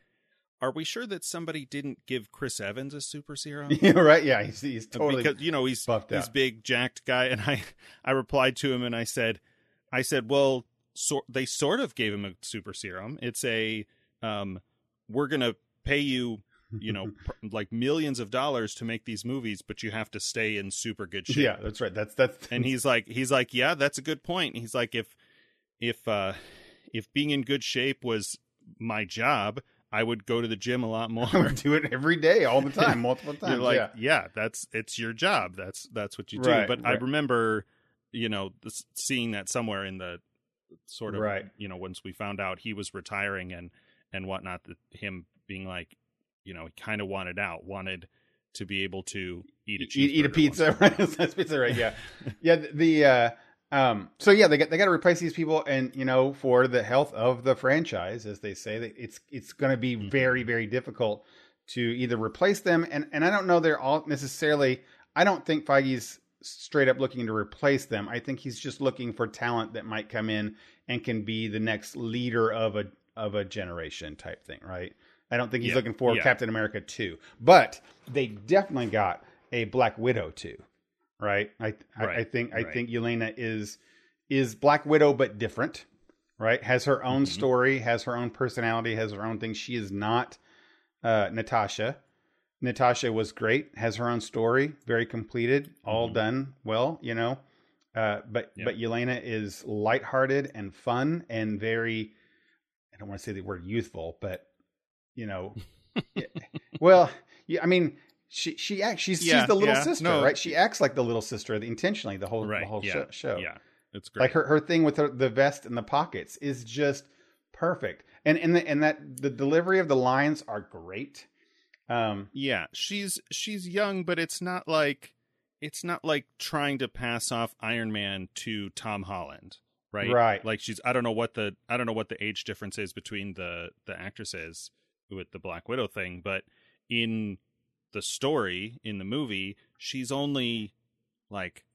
Are we sure that somebody didn't give Chris Evans a super serum? Yeah, right. Yeah, he's, he's totally because you know he's buffed he's out. big jacked guy and i i replied to him and i said i said well so, they sort of gave him a super serum it's a um we're gonna pay you you know pr- like millions of dollars to make these movies but you have to stay in super good shape yeah, that's right. That's that's and he's like he's like yeah that's a good point he's like if if uh if being in good shape was my job i would go to the gym a lot more do it every day, all the time, multiple times. you're like, yeah. yeah. that's it's your job. That's that's what you do. Right, but I remember, you know, seeing that somewhere in the sort of, Right. you know, once we found out he was retiring and and whatnot, him being like, you know, he kind of wanted out, wanted to be able to eat a eat, eat a pizza, right? That's pizza, right? Yeah, yeah. The, the uh, um, so yeah, they got they got to replace these people, and you know, for the health of the franchise, as they say, that it's it's going to be Mhm. very very difficult to either replace them, and and I don't know they're all necessarily. I don't think Feige's straight up looking to replace them. I think he's just looking for talent that might come in and can be the next leader of a of a generation type thing, right? I don't think he's Yeah, looking for yeah. Captain America 2. But they definitely got a Black Widow 2, right? I I, I think I right. think Yelena is is Black Widow but different, right? Has her own Mhm. story, has her own personality, has her own thing. She is not uh Natasha. Natasha was great, has her own story, very completed, all Mhm. done well, you know. Uh, but Yeah. but Yelena is lighthearted and fun and very I don't want to say the word youthful, but you know, well, yeah, I mean, she she acts she's Yeah, she's the little yeah, sister, no. right? She acts like the little sister intentionally the whole right. the whole yeah. show, show. Yeah. It's great. Like her her thing with her, the vest and the pockets is just perfect, and and the, and that the delivery of the lines are great. Um, Yeah, she's she's young, but it's not like it's not like trying to pass off Iron Man to Tom Holland, right? Right. Like she's I don't know what the I don't know what the age difference is between the the actresses with the Black Widow thing, but in the story in the movie, she's only like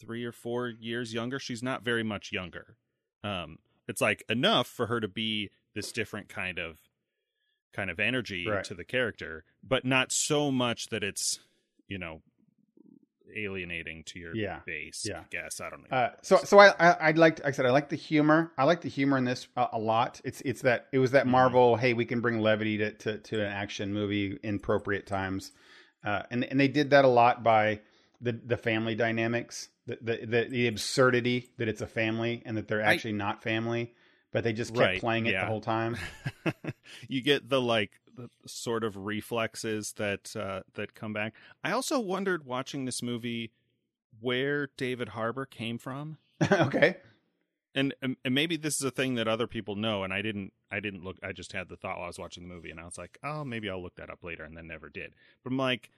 3 or 4 years younger. She's not very much younger. Um it's like enough for her to be this different kind of kind of energy Right. to the character, but not so much that it's, you know, alienating to your Yeah. base. Yeah. I guess I don't know. Uh, so so I, I I liked like I said I like the humor. I like the humor in this a, a lot. It's it's that it was that Mhm. Marvel. Hey, we can bring levity to, to to an action movie in appropriate times, uh, and and they did that a lot by the the family dynamics, the the the, the absurdity that it's a family and that they're I- actually not family, but they just kept Right, playing it yeah. the whole time. you get the like sort of reflexes that uh that come back. I also wondered watching this movie where David Harbour came from. okay, And, and and maybe this is a thing that other people know and I didn't I didn't look I just had the thought while I was watching the movie and I was like, "Oh, maybe I'll look that up later," and then never did. But I'm like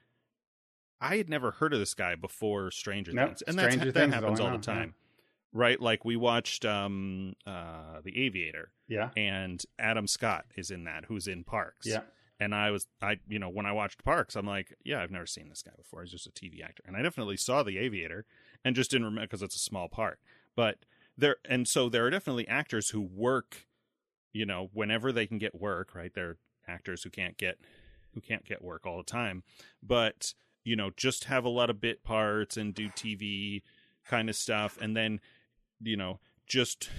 I had never heard of this guy before Stranger Nope, Things, and Stranger that's, that Things is happens all the time. yeah. Right? Like we watched um uh The Aviator, Yeah. and Adam Scott is in that, who's in Parks. Yeah. And I was, I, you know, when I watched Parks, I'm like, yeah, I've never seen this guy before. He's just a TV actor. And I definitely saw The Aviator and just didn't remember because it's a small part. But there, and so there are definitely actors who work, you know, whenever they can get work, right? They're actors who can't get, who can't get work all the time. But, you know, just have a lot of bit parts and do TV kind of stuff. And then, you know, just,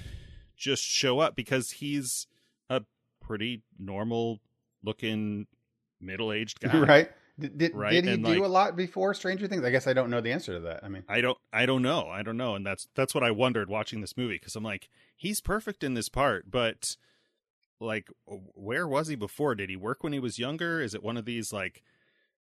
just show up because he's a pretty normal looking middle-aged guy right. Did did, Right, did he and, do like- a lot before Stranger Things? I guess I don't know the answer to that. I mean, I don't I don't know. I don't know and that's that's what I wondered watching this movie cuz I'm like he's perfect in this part but like where was he before? Did he work when he was younger? Is it one of these like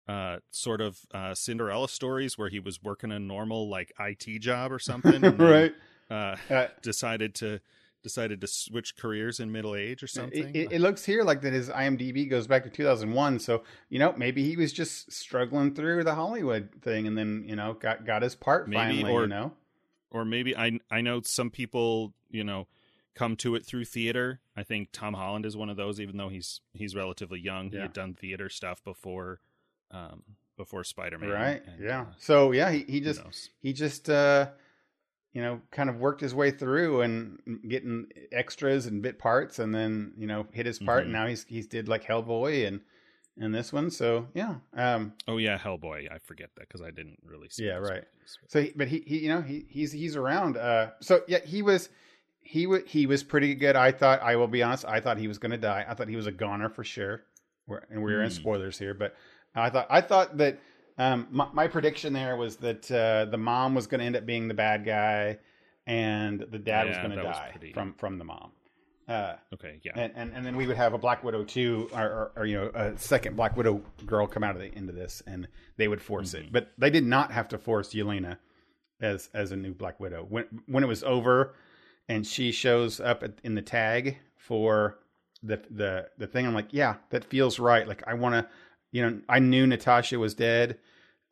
uh sort of uh Cinderella stories where he was working a normal like IT job or something and then, right. Uh Uh, decided to decided to switch careers in middle age or something? It, it, looks here like that his IMDb goes back to 2001. So you know, maybe he was just struggling through the Hollywood thing, and then you know got got his part Maybe, finally. or- you know, or maybe I I know some people you know come to it through theater. I think Tom Holland is one of those, even though he's he's relatively young. He had done theater stuff before, um, before Spider Man. right? yeah. So yeah, he he just he just uh you know kind of worked his way through and getting extras and bit parts, and then you know hit his part. Mhm. And now he's he's did like Hellboy and and this one. So yeah, um, Oh yeah, Hellboy. I forget that because I didn't really see. Yeah, right. movies. So, he, but he, he, you know, he, he's he's around. Uh, so yeah, he was, he was he was pretty good. I thought. I will be honest. I thought he was going to die. I thought he was a goner for sure. We're, and we're in Hmm. spoilers here, but I thought I thought that um, my, my prediction there was that uh, the mom was going to end up being the bad guy, and the dad was going to die pretty- from from the mom. Uh, Okay, yeah. and, and and then we would have a Black Widow two, or, or, or you know, a second Black Widow girl come out of the into this, and they would force Mm-hmm. it, but they did not have to force Yelena as as a new Black Widow. When when it was over, and she shows up at, in the tag for the the the thing, I'm like, yeah, that feels right. Like I want to, you know, I knew Natasha was dead,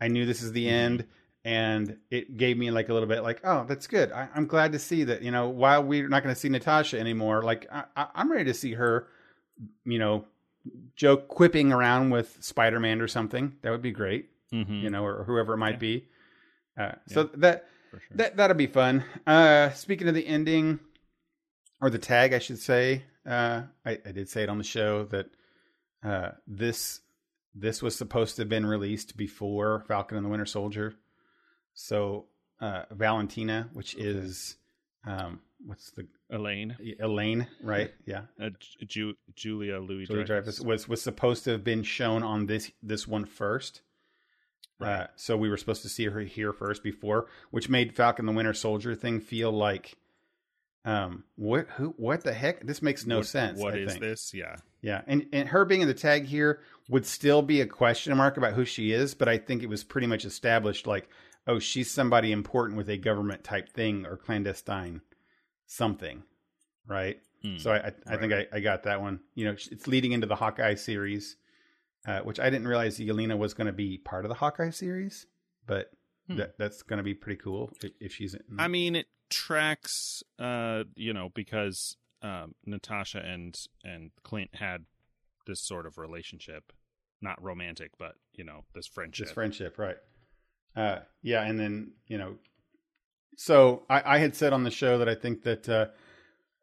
I knew this is the Mhm. end. And it gave me like a little bit like, oh, that's good. I, I'm glad to see that. You know, while we're not going to see Natasha anymore, like I, I, I'm ready to see her you know, joke quipping around with Spider Man or something. That would be great, Mhm, you know, or whoever it might Yeah. be. Uh, so that sure. that that'll be fun. Uh, speaking of the ending or the tag, I should say. Uh, I, I did say it on the show that uh, this this was supposed to have been released before Falcon and the Winter Soldier. So uh, Valentina, which is um, what's the Elaine, Elaine, right? Yeah, uh, Ju- Julia Louis Julie Dreyfus. Dreyfus was was supposed to have been shown on this this one first. Right. Uh, so we were supposed to see her here first before, which made Falcon the Winter Soldier thing feel like, um, what who what the heck? This makes no What- sense. What I is think. this? Yeah. Yeah, and and her being in the tag here would still be a question mark about who she is, but I think it was pretty much established like, oh, she's somebody important with a government type thing or clandestine something, right? Hmm. So I, I, I think I, I got that one. You know, it's leading into the Hawkeye series, uh, which I didn't realize Yelena was going to be part of the Hawkeye series, but Hmm. that that's going to be pretty cool if, if she's. In, I mean, it tracks, uh, you know, because um, Natasha and and Clint had this sort of relationship, not romantic, but you know, this friendship. This friendship, right? Uh, yeah, and then you know, so I, I had said on the show that I think that uh,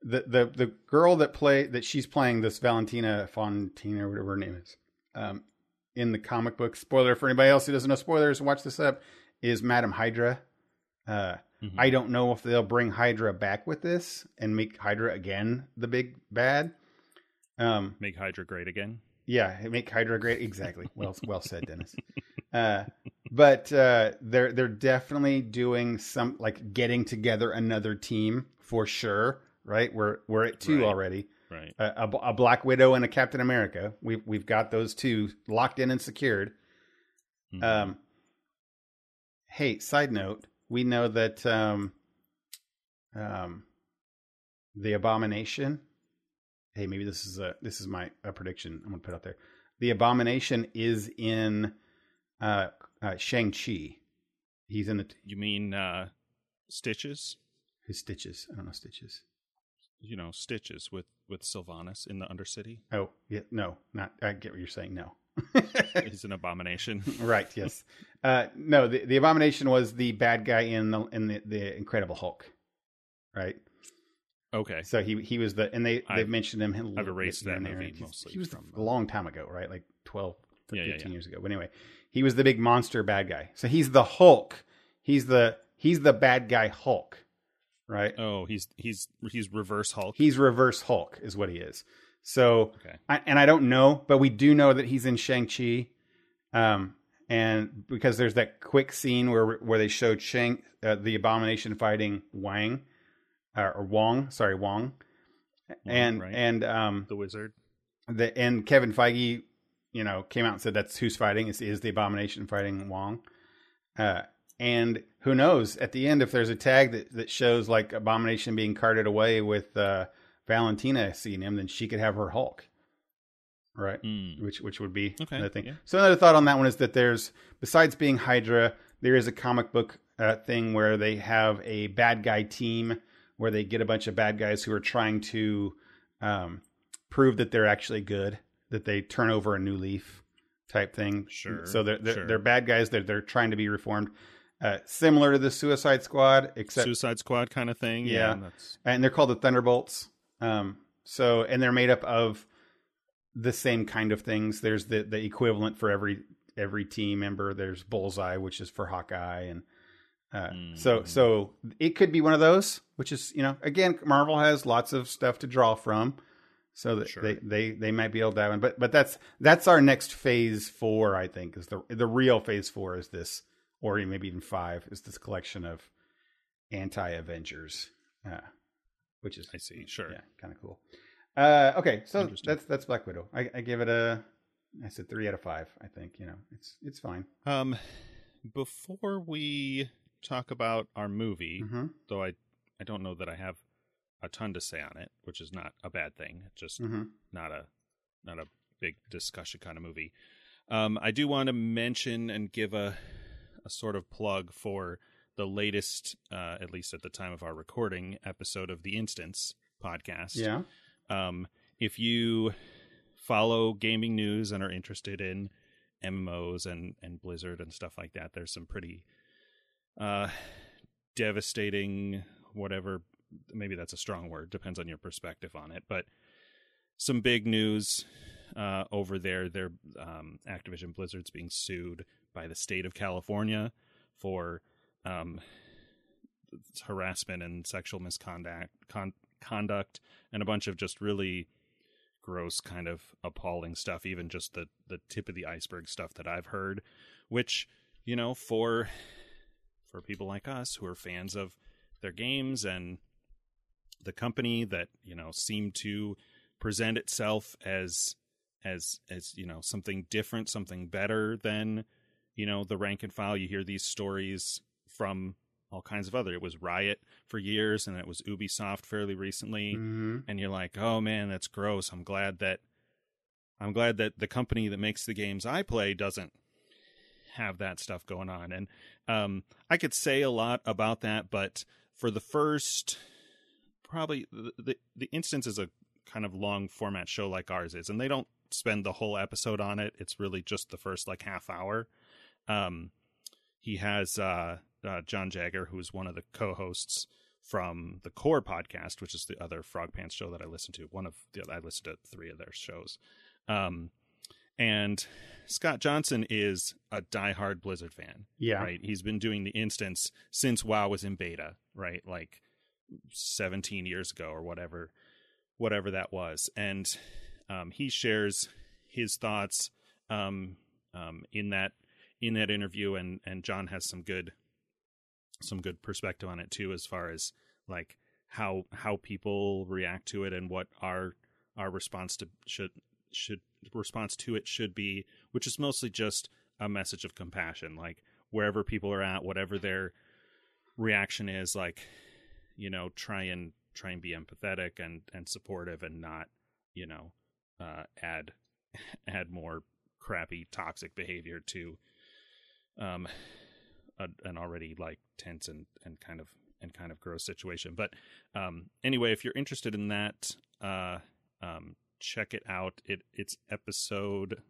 the the the girl that play that she's playing this Valentina Fontina whatever her name is, um, in the comic book. Spoiler for anybody else who doesn't know spoilers, watch this up. Is Madam Hydra? Uh, Mhm. I don't know if they'll bring Hydra back with this and make Hydra again the big bad. Um, Make Hydra great again. yeah, make Hydra great. Exactly. Well, well said, Dennis. Uh, but uh, they're they're definitely doing some like getting together another team for sure. Right? We're we're at two Right. already. Right. A, a, a Black Widow and a Captain America. We've we've got those two locked in and secured. Mhm. Um, hey, side note, we know that um, um, the Abomination. Hey, maybe this is a this is my a prediction. I'm gonna put out there. The Abomination is in uh, uh, Shang Chi. He's in the You mean uh, Stitches? his stitches. I don't know stitches. You know, Stitches with with Sylvanas in the Undercity. Oh yeah, no, not. I get what you're saying. No. He's an abomination. right. Yes. Uh, no. The, the abomination was the bad guy in the in the, the Incredible Hulk. Right. Okay. So he he was the and they I've- they've mentioned him. a little erased that there. movie mostly He was from, a long time ago, right? Like 12, Yeah, 15 yeah, yeah. years ago. But anyway, he was the big monster bad guy. So he's the Hulk. He's the he's the bad guy Hulk, right? Oh, he's he's he's reverse Hulk. He's reverse Hulk, is what he is. So, Okay. I, and I don't know, but we do know that he's in Shang Chi, um, and because there's that quick scene where where they show Shang uh, the Abomination fighting Wang, uh, or Wong, sorry Wong, and right. and um the wizard. the and Kevin Feige, you know, came out and said that's who's fighting is is the Abomination fighting Wong, uh, and who knows at the end if there's a tag that that shows like Abomination being carted away with uh, Valentina seeing him, then she could have her Hulk, right? Mm. Which which would be Okay, another thing. yeah. So another thought on that one is that there's besides being Hydra, there is a comic book uh, thing where they have a bad guy team where they get a bunch of bad guys who are trying to um, prove that they're actually good, that they turn over a new leaf type thing. Sure, So they're they're, sure. they're bad guys. They're they're trying to be reformed, uh, similar to the Suicide Squad, except Suicide Squad kind of thing. Yeah. that's and they're called the Thunderbolts. Um, so and they're made up of the same kind of things. There's the the equivalent for every every team member. There's Bullseye, which is for Hawkeye, and uh, so Mhm. so it could be one of those. Which is you know again, Marvel has lots of stuff to draw from. So that Sure. they, they they might be able to have one, but but that's that's our next phase four. I think is the the real phase four is this, or maybe even five is this collection of anti Avengers, uh, which is I see. Sure. yeah, kind of cool. Uh, okay, so that's that's Black Widow. I, I give it a, I said three out of five. I think you know it's it's fine. Um, before we talk about our movie, hmm though I I don't know that I have a ton to say on it, which is not a bad thing. Just hmm not a not a big discussion kind of movie. Um, I do want to mention and give a a sort of plug for the latest, uh, at least at the time of our recording, episode of the Instance podcast. Yeah. Um, if you follow gaming news and are interested in MMOs and and Blizzard and stuff like that, there's some pretty uh, devastating, whatever. Maybe that's a strong word. Depends on your perspective on it, but some big news uh, over there. Their um, Activision Blizzard's being sued by the state of California for um, harassment and sexual misconduct, con- conduct, and a bunch of just really gross, kind of appalling stuff. Even just the the tip of the iceberg stuff that I've heard, which you know for for people like us who are fans of their games and the company that you know seem to present itself as as as you know something different something better than you know the rank and file you hear these stories from all kinds of other it was riot for years and it was ubisoft fairly recently hmm and you're like oh man that's gross. I'm glad that i'm glad that the company that makes the games i play doesn't have that stuff going on. And um i could say a lot about that but for the first probably the the, the instance is a kind of long format show like ours is and they don't spend the whole episode on it. It's really just the first like half hour. Um he has uh, uh john jagger who's one of the co-hosts from the core podcast which is the other Frogpants show that i listen to. One of the i listen to three of their shows. Um and scott johnson is a diehard blizzard fan Yeah. right? He's been doing the instance since wow was in beta right? Like 17 years ago or whatever whatever that was. And um, he shares his thoughts um, um, in that in that interview. And and john has some good some good perspective on it too as far as like how how people react to it and what our our response to should should response to it should be which is mostly just a message of compassion. Like wherever people are at whatever their reaction is like you know try and try and be empathetic and and supportive and not you know uh add add more crappy toxic behavior to um, a, an already like tense and and kind of and kind of gross situation. But um, anyway, if you're interested in that, uh, um, check it out. It it's episode,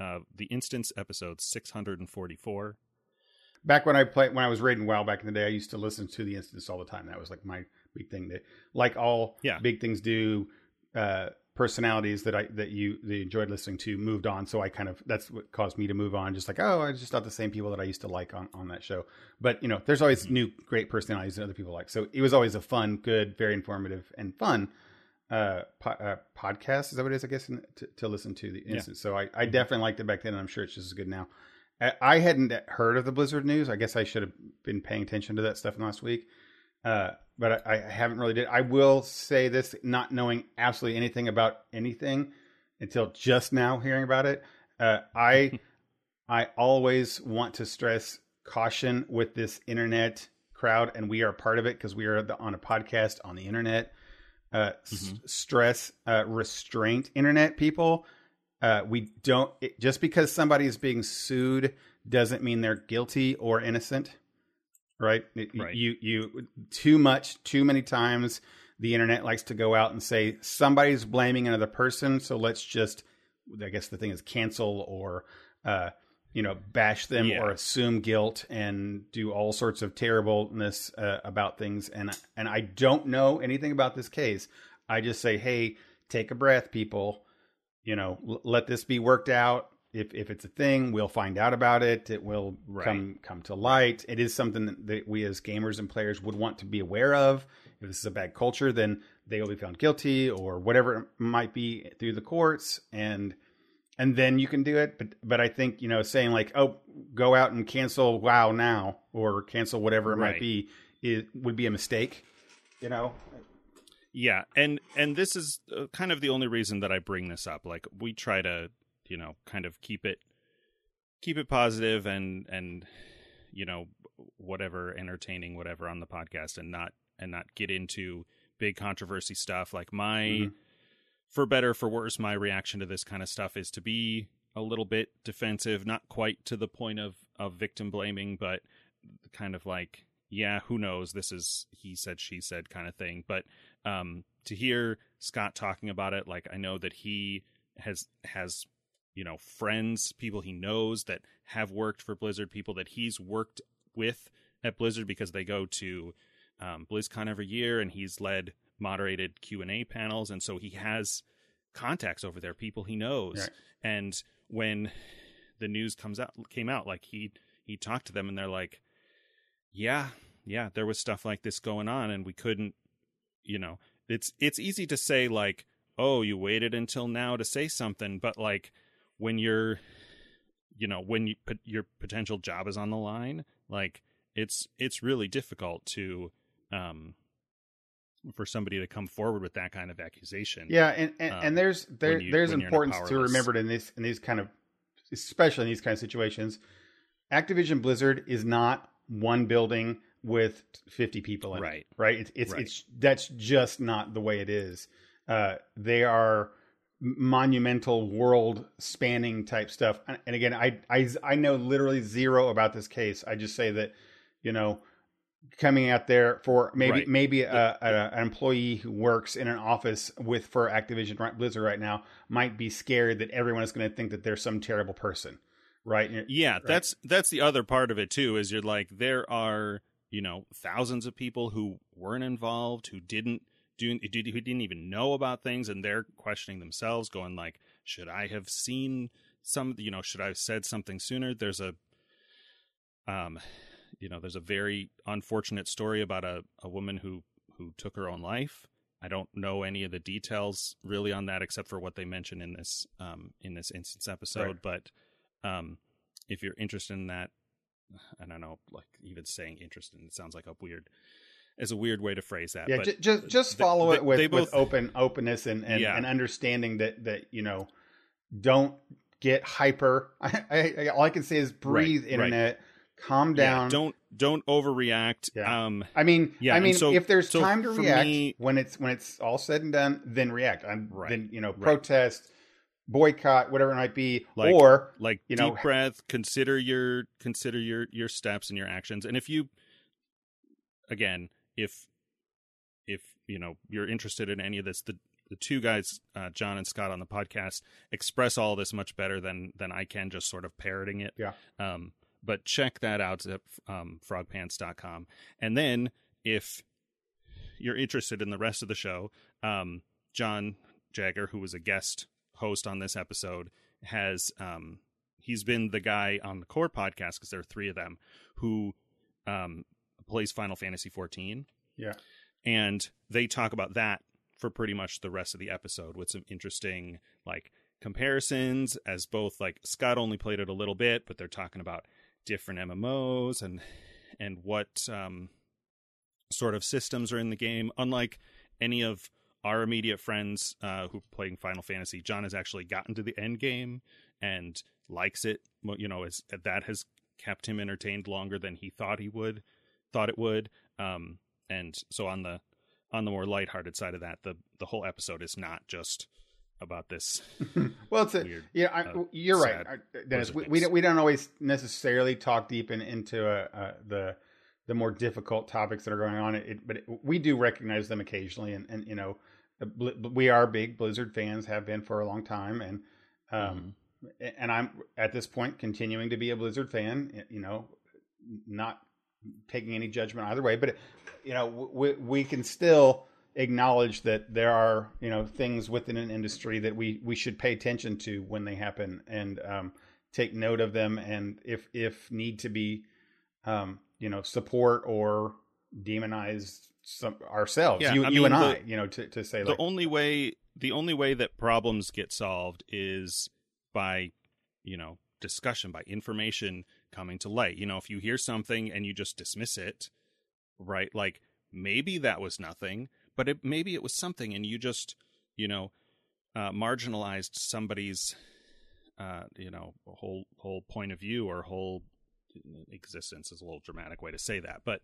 uh, the instance episode six hundred and forty four. Back when I played, when I was raiding WoW back in the day, I used to listen to the instance all the time. That was like my big thing. That, like all Yeah. big things do, uh, personalities that I that you that you enjoyed listening to moved on. So I kind of that's what caused me to move on. Just like oh, it's just not the same people that I used to like on on that show. But you know, there's always new great personalities that other people like. So it was always a fun, good, very informative, and fun uh, po- uh podcast. Is that what it is? I guess in, to, to listen to the instance. So I, I definitely liked it back then, and I'm sure it's just as good now. I, I hadn't heard of the Blizzard news. I guess I should have been paying attention to that stuff last week. Uh, but I, I haven't really did. I will say this, not knowing absolutely anything about anything until just now hearing about it. Uh, I I always want to stress caution with this internet crowd, and we are part of it because we are the, on a podcast on the internet. Uh, s- stress, uh, restraint, internet people. Uh, we don't it, just because somebody is being sued doesn't mean they're guilty or innocent right? Right. You you too much too many times the internet likes to go out and say somebody's blaming another person, so let's just I guess the thing is cancel or uh you know bash them Yeah. or assume guilt and do all sorts of terribleness uh, about things and and I don't know anything about this case. I just say, "Hey, take a breath, people. You know, l- let this be worked out if if it's a thing, we'll find out about it. It will Right. come come to light. It is something that, we as gamers and players would want to be aware of. If this is a bad culture, then they will be found guilty or whatever it might be through the courts, and and then you can do it. But but I think you know saying like oh go out and cancel WoW now or cancel whatever it might be it would be a mistake. You know, Yeah, and and this is uh, kind of the only reason that I bring this up. Like we try to, you know, kind of keep it keep it positive and and you know whatever entertaining whatever on the podcast and not and not get into big controversy stuff. Like my Mhm. for better for worse my reaction to this kind of stuff is to be a little bit defensive not quite to the point of of victim blaming but kind of like yeah who knows? This is he said she said kind of thing. But um to hear Scott talking about it like I know that he has has you know friends people he knows that have worked for Blizzard people that he's worked with at Blizzard because they go to um, BlizzCon every year and he's led moderated Q&A panels. And so he has contacts over there people he knows. Right. and when the news comes out came out like he he talked to them and they're like yeah yeah there was stuff like this going on and we couldn't you know. It's it's easy to say like oh you waited until now to say something but like when you're you know when you put your potential job is on the line like it's it's really difficult to um for somebody to come forward with that kind of accusation Yeah, and and, um, and there's there you- there's importance to remember in these in these kind of especially in these kind of situations. Activision Blizzard is not one building with 50 people in it, Right. right? It's it's Right. it's that's just not the way it is. Uh, they are monumental world spanning type stuff. And, again, I, I I know literally zero about this case. I just say that you know coming out there for maybe Right. maybe a, a, an employee who works in an office with for Activision Blizzard right now might be scared that everyone is going to think that they're some terrible person, right? Yeah, that's that's the other part of it too. Is you're like there are you know thousands of people who weren't involved, who didn't do, who didn't even know about things, and they're questioning themselves, going like, should I have seen some? You know, should I have said something sooner? There's a, um, you know, there's a very unfortunate story about a a woman who who took her own life. I don't know any of the details really on that except for what they mention in this um in this instance episode, but um if you're interested in that i don't know like even saying interested it sounds like a weird is a weird way to phrase that yeah, but just just follow it with, they with open openness and and, Yeah. and understanding that that you know don't get hyper. I, I, all I can say is breathe, right. internet, calm yeah, down. don't don't overreact Yeah. um I mean, Yeah, I mean, so- if there's so time to react me- when it's when it's all said and done, then react. I'm Right. then you know Right. protest, boycott, whatever it might be, Like- or like You deep know- breath consider your consider your your steps and your actions and if you again if if you know you're interested in any of this the the two guys uh, john and scott on the podcast express all this much better than than i can just sort of parroting it Yeah. um but check that out at um, frogpants.com and then if you're interested in the rest of the show um john jagger who was a guest host on this episode has um he's been the guy on the core podcast because there are three of them who um plays final fantasy 14 Yeah. and they talk about that for pretty much the rest of the episode with some interesting like comparisons as both like scott only played it a little bit but they're talking about different mmos and and what um sort of systems are in the game unlike any of our immediate friends uh, who are playing Final Fantasy, John has actually gotten to the end game and likes it. You know, is that has kept him entertained longer than he thought he would, thought it would. Um, and so on the on the more lighthearted side of that, the the whole episode is not just about this well, it's a, weird. yeah. I, uh, you're right, Dennis. We, we don't we don't always necessarily talk deep in, into uh uh the the more difficult topics that are going on. It, but it, we do recognize them occasionally, and and you know, we are big Blizzard fans, have been for a long time, and um, and I'm at this point continuing to be a Blizzard fan. You know, not taking any judgment either way, but you know, we we can still acknowledge that there are you know things within an industry that we we should pay attention to when they happen and um, take note of them, and if if need to be, um, you know, support or demonize some ourselves, Yeah, you I you mean, and the- I, you know, to to say the like only way the only way that problems get solved is by you know discussion by information coming to light. You know if you hear something and you just dismiss it right like maybe that was nothing but it, maybe it was something and you just you know uh, marginalized somebody's uh, you know whole whole point of view or whole existence is a little dramatic way to say that. But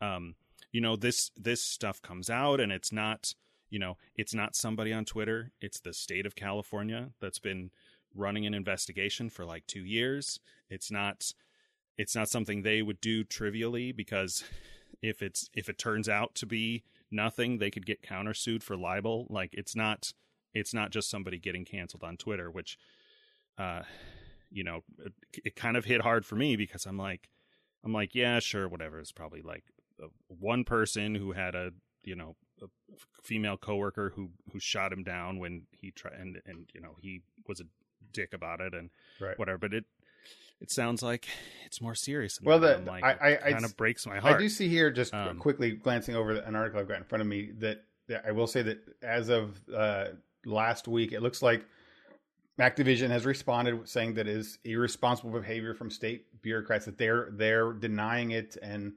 um you know this this stuff comes out and it's not you know it's not somebody on twitter. It's the state of california that's been running an investigation for like 2 years. It's not it's not something they would do trivially because if it's if it turns out to be nothing they could get countersued for libel. Like it's not it's not just somebody getting canceled on twitter which uh you know it, it kind of hit hard for me because i'm like i'm like yeah sure whatever. It's probably like uh, one person who had a you know a female coworker who who shot him down when he tried and and you know he was a dick about it and right. whatever. But it it sounds like it's more serious than Well, that. like, I- I- kind of breaks my heart I do see here, just Um, quickly glancing over an article I've got in front of me, that, that I will say that as of uh, last week, it looks like Activision has responded saying that is irresponsible behavior from state bureaucrats that they're they're denying it and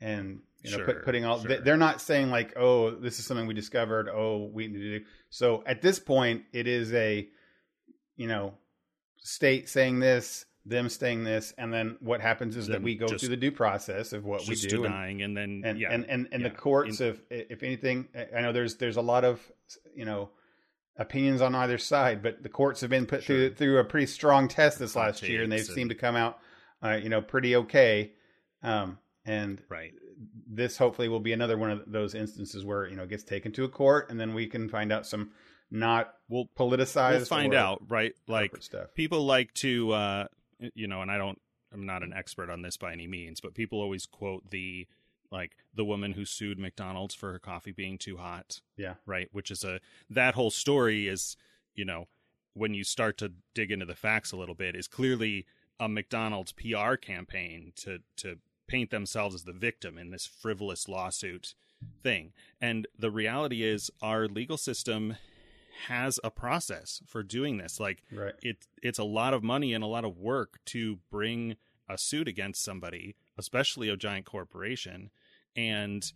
and you know Sure, put, putting all sure. they're not saying like oh this is something we discovered oh we need to do so at this point it is a you know state saying this them staying this and then what happens is that we go through the due process of what we do and, denying and then and yeah and and, and the courts In- if if anything i know there's there's a lot of you know opinions on either side but the courts have been put Sure. through through a pretty strong test this last year and they've seemed to come out uh, you know pretty okay um and right. this hopefully will be another one of those instances where you know it gets taken to a court and then we can find out some not we'll politicized we'll find out right? Like stuff. people like to uh Eh, you know and i don't i'm not an mm. expert on this by any means but people always quote the like the woman who sued mcdonald's for her coffee being too hot Yeah. right? Which is a that whole story is you know when you start to dig into the facts a little bit is clearly a mcdonald's pr campaign to to paint themselves as the victim in this frivolous lawsuit thing. And the reality is our legal system has a process for doing this like right it it's a lot of money and a lot of work to bring a suit against somebody, especially a giant corporation, and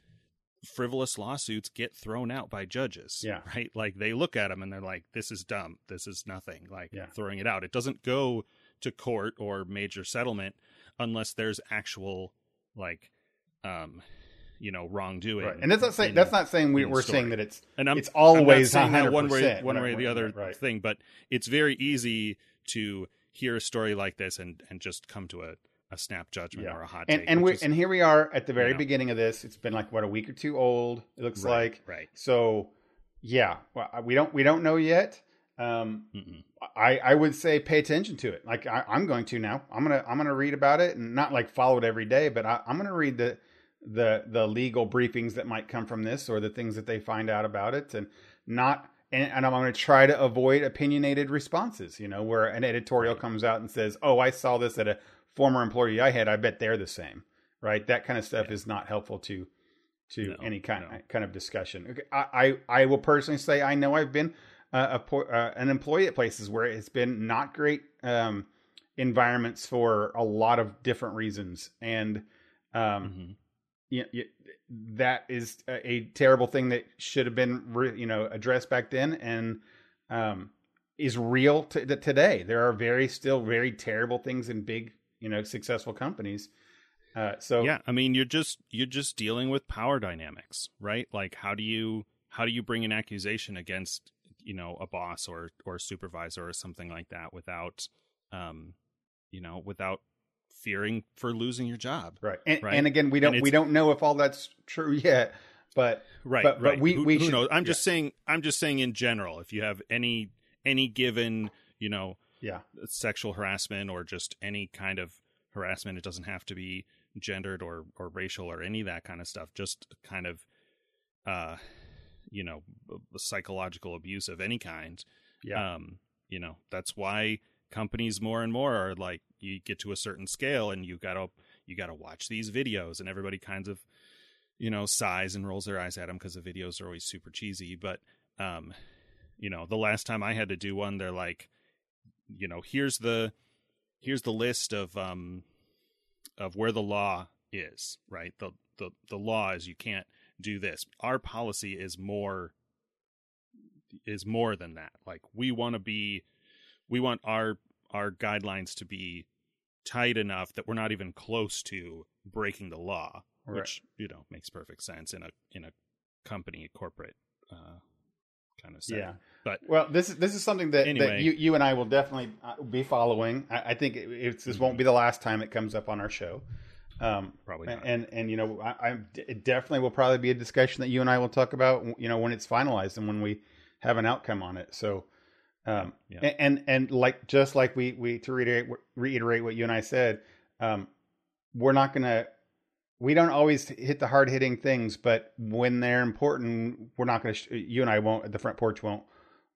frivolous lawsuits get thrown out by judges. Yeah. Right? Like they look at them and they're like, this is dumb. This is nothing. Like Yeah. throwing it out. It doesn't go to court or major settlement unless there's actual like um you know wrongdoing. Right. And that's not saying in- that's not saying we, we're saying that it's and I'm it's I'm not always saying that one way one way or the other right. thing, but it's very easy to hear a story like this and and just come to a, a snap judgment Yeah. or a hot and take. and we is- and here we are at the very you know. beginning of this. It's been like what a week or two old. It looks right, like right. so. Yeah, well, we don't we don't know yet. Um, Mm-mm. I I would say pay attention to it. Like I, I'm going to now. I'm gonna I'm gonna read about it and not like follow it every day, but I, I'm gonna read the the the legal briefings that might come from this or the things that they find out about it, and not. And, and I'm going to try to avoid opinionated responses. You know, where an editorial comes out and says, "Oh, I saw this at a former employee I had. I bet they're the same." Right? That kind of stuff Yeah. is not helpful to to No, any kind no. kind of discussion. Okay, I, I I will personally say I know I've been uh, a uh, an employee at places where it's been not great um, environments for a lot of different reasons, and um, Mhm. Y- y- that is a, a terrible thing that should have been re- you know addressed back then, and um, is real to, to today. There are very still very terrible things in big you know successful companies. Uh, so yeah i mean you're just you're just dealing with power dynamics right like how do you how do you bring an accusation against you know a boss or or a supervisor or something like that without um you know without fearing for losing your job Right. And, Right. and again, we don't we don't know if all that's true yet, but right But- but we- who, we who should- knows i'm just saying i'm just saying in general if you have any any given you know yeah. sexual harassment or just any kind of harassment it doesn't have to be gendered or or racial or any of that kind of stuff just kind of uh you know psychological abuse of any kind Yeah. um you know that's why companies more and more are like you get to a certain scale and you gotta you gotta watch these videos and everybody kinds of you know sighs and rolls their eyes at them because the videos are always super cheesy. But um you know the last time i had to do one they're like you know here's the here's the list of um of where the law is right? The the the law is you can't do this. Our policy is more is more than that. Like we want to be we want our our guidelines to be tight enough that we're not even close to breaking the law Right. which you know makes perfect sense in a in a company corporate uh kind of setting. Yeah. but Well, this is this is something that, that you you and I will definitely uh, be following. I, I think it, it's, this won't be the last time it comes up on our show. Um, probably not. and and you know, I, I'm it definitely will probably be a discussion that you and I will talk about. You know, when it's finalized and when we have an outcome on it. So, um, Yeah. and, and like just like we we to reiterate reiterate what you and I said, um, we're not gonna. We don't always hit the hard hitting things, but when they're important, we're not going to. Sh- you and I won't at the front porch won't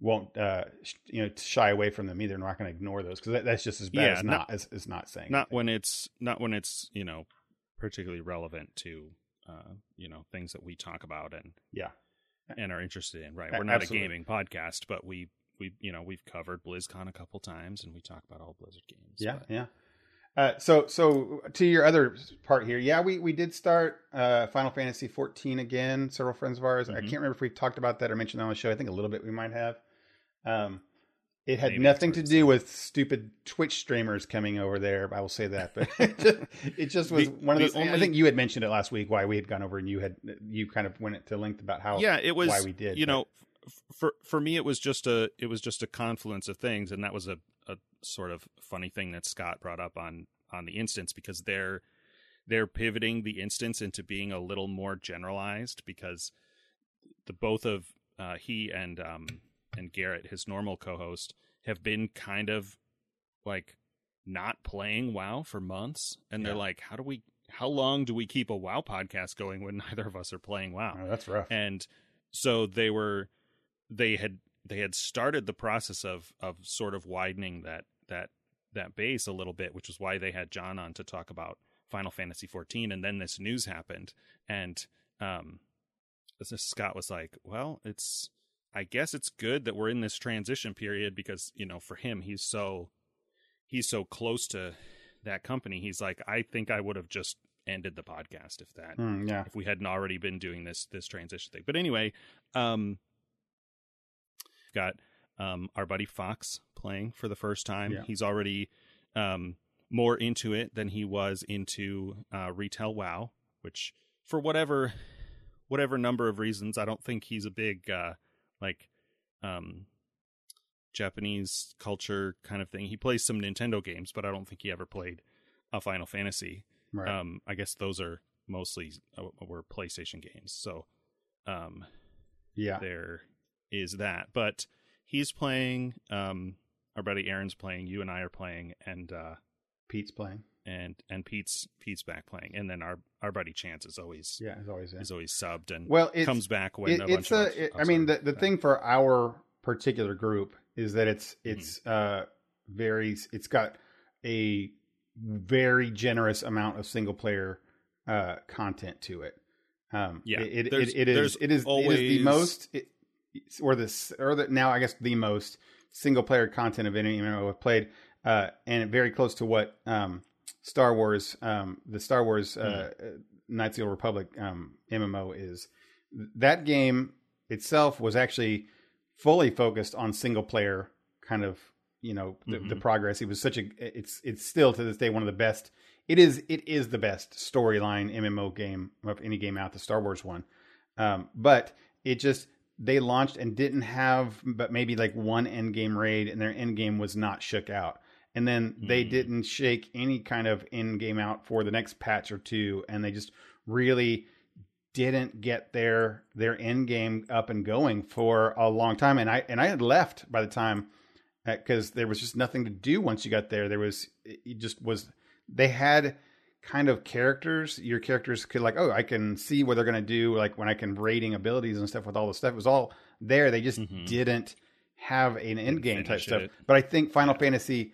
won't uh, sh- you know shy away from them either. We're not going to ignore those because that, that's just as bad Yeah, as not- not as, as not saying. not anything. when it's not when it's you know particularly relevant to uh you know things that we talk about and Yeah. and are interested in right we're not absolutely. a gaming podcast but we we you know we've covered blizzcon a couple times and we talk about all blizzard games Yeah, but- yeah. Uh, so, so to your other part here, yeah, we, we did start uh, Final Fantasy 14 again. Several friends of ours. I Mhm. can't remember if we talked about that or mentioned that on the show. I think a little bit we might have. Um, it had Maybe nothing to do with stupid Twitch streamers coming over there. I will say that, but it just, it just was The- one of the those. I think you had mentioned it last week why we had gone over, and you had you kind of went into length about how yeah it was why we did. you but- know for for me it was just a it was just a confluence of things and that was a, a sort of funny thing that scott brought up on on the instance because they're they're pivoting the instance into being a little more generalized because the both of uh, he and um and garrett his normal co-host have been kind of like not playing wow for months and they're like how do we how long do we keep a wow podcast going when neither of us are playing wow Oh, that's rough. and so they were they had they had started the process of of sort of widening that that that base a little bit which was why they had John on to talk about Final Fantasy 14 and then this news happened and um Scott was like well it's I guess it's good that we're in this transition period because you know for him he's so he's so close to that company. He's like I think I would have just ended the podcast if that Mm, yeah, if we hadn't already been doing this this transition thing. But anyway, um got um our buddy Fox playing for the first time. Yeah. He's already um more into it than he was into uh retail WoW, which for whatever whatever number of reasons, I don't think he's a big uh like um Japanese culture kind of thing. He plays some Nintendo games, but I don't think he ever played a Final Fantasy. Right. Um I guess those are mostly uh, were PlayStation games. So um yeah. there is that. But he's playing um our buddy Aaron's playing, you and I are playing and uh Pete's playing. and and Pete's Pete's back playing, and then our our buddy Chance is always Yeah, as always. Yeah. is always subbed and Well, it's, comes back when it, a it's bunch of a. us- it- I mean, the the back. thing for our particular group is that it's Mm-hmm. it's uh very it's got a very generous amount of single player uh content to it. Um, Yeah, it it, it, it is it is it is the most it, or this or the now I guess the most single player content of any MMO I've played, uh, and very close to what um, Star Wars, um, the Star Wars uh, Mm-hmm. Knights of the Old Republic um, MMO is. That game itself was actually fully focused on single player kind of you know the, the Mhm. progress. It was such a it's it's still to this day one of the best. It is it is the best storyline MMO game of any game out, the Star Wars one. Um, but it just they launched and didn't have but maybe like one end game raid and their end game was not shook out. And then they Mm. didn't shake any kind of end game out for the next patch or two and they just really didn't get their their end game up and going for a long time. And i and i had left by the time because there was just nothing to do once you got there. There was it just was they had kind of characters your characters could like oh i can see what they're going to do like when i can rating abilities and stuff with all the stuff it was all there they just Mhm. didn't have an end game type stuff it. but i think final fantasy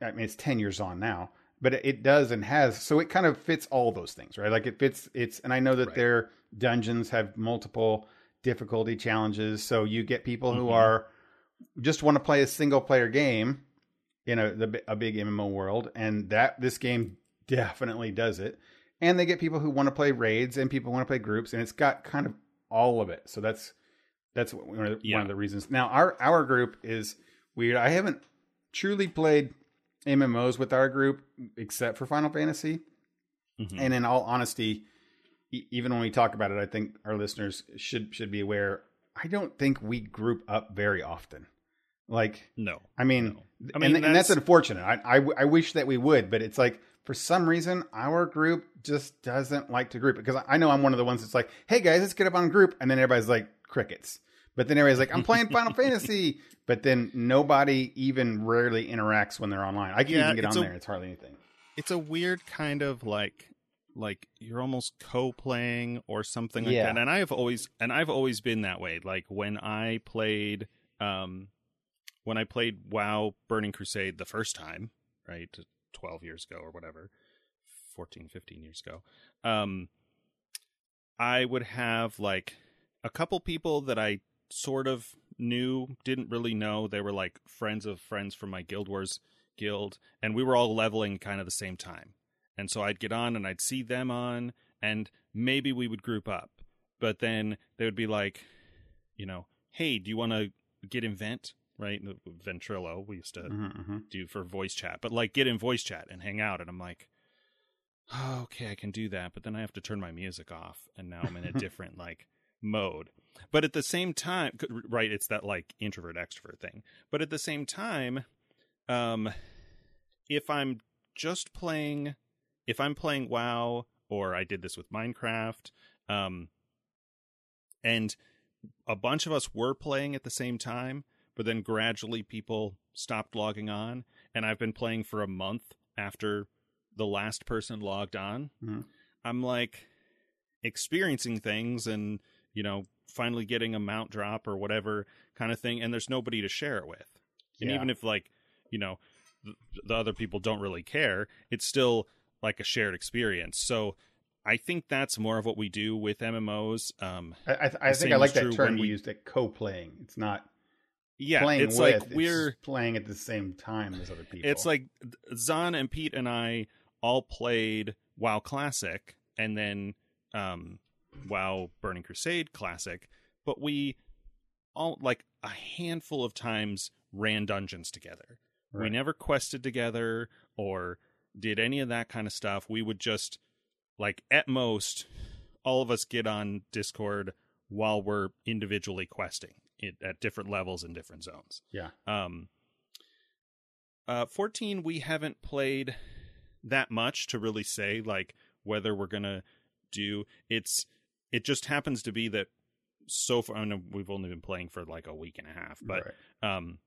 i mean it's 10 years on now but it- does and has so it kind of fits all those things right like it fits it's and i know that Right. their dungeons have multiple difficulty challenges so you get people who Mhm. are just want to play a single player game in a the, a big MMO world, and that this game definitely does it. And they get people who want to play raids, and people want to play groups, and it's got kind of all of it. So that's that's one of the, Yeah. one of the reasons. Now our our group is weird. I haven't truly played MMOs with our group except for Final Fantasy. Mhm. And in all honesty, e- even when we talk about it, I think our listeners should should be aware. I don't think we group up very often. Like, no, I mean, No. I and, mean, and that's that's- unfortunate. I, I I wish that we would, but it's like for some reason our group just doesn't like to group because I know I'm one of the ones that's like, hey guys, let's get up on a group, and then everybody's like crickets. But then everybody's like, I'm playing Final Fantasy, but then nobody even rarely interacts when they're online. I can Yeah, even get on a- there; it's hardly anything. it's a weird kind of like like you're almost co-playing or something like Yeah. that and i've always and i've always been that way like when i played um when i played wow burning crusade the first time right 12 years ago or whatever 14 15 years ago um i would have like a couple people that i sort of knew didn't really know. They were like friends of friends from my guild wars guild and we were all leveling kind of the same time. And so i'd get on and i'd see them on and maybe we would group up. But then they would be like you know hey do you want to get in vent right ventrilo we used to Mhm, mhm. do for voice chat, but like get in voice chat and hang out. And I'm like, oh, okay, I can do that, but then I have to turn my music off, and now I'm in a different like mode. But at the same time, right? It's that like introvert extrovert thing. But at the same time, um, if I'm just playing, if I'm playing WoW, or I did this with Minecraft, um, and a bunch of us were playing at the same time, but then gradually people stopped logging on, and I've been playing for a month after the last person logged on. Mhm. I'm like experiencing things and, you know, finally getting a mount drop or whatever kind of thing, and there's nobody to share it with. And Yeah. even if, like, you know, the, the other people don't really care, it's still like a shared experience. So I think that's more of what we do with MMOs. Um, I, I, I think I like that term you we- used, that co-playing. It's not yeah, playing it's with. like we're it's playing at the same time as other people. It's like Zahn and Pete and I all played WoW Classic and then um, WoW Burning Crusade Classic, but we all like a handful of times ran dungeons together. We never quested together or did any of that kind of stuff. We would just like at most all of us get on Discord while we're individually questing it at different levels in different zones. Yeah. Um. Uh, fourteen, we haven't played that much to really say like whether we're gonna do. It's it just happens to be that so far. I know we've only been playing for like a week and a half, but Right. um,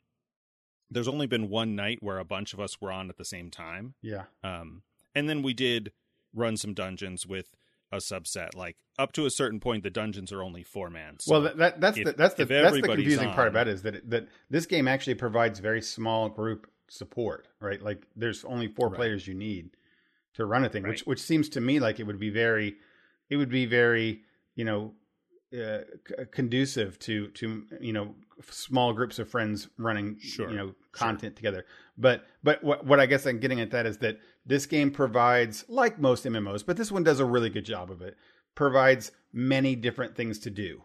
there's only been one night where a bunch of us were on at the same time. yeah. Um, and then we did run some dungeons with a subset. Like up to a certain point, the dungeons are only four man. So well, that, that that's if- the that's the that's the confusing part about it is that it, that this game actually provides very small group support, right? Like there's only four Right. players you need to run a thing, which Right. which seems to me like it would be very, it would be very you know uh, c- conducive to to you know small groups of friends running Sure. you know content together. But but what what I guess I'm getting at that is that this game provides like most MMOs, but this one does a really good job of it. Provides many different things to do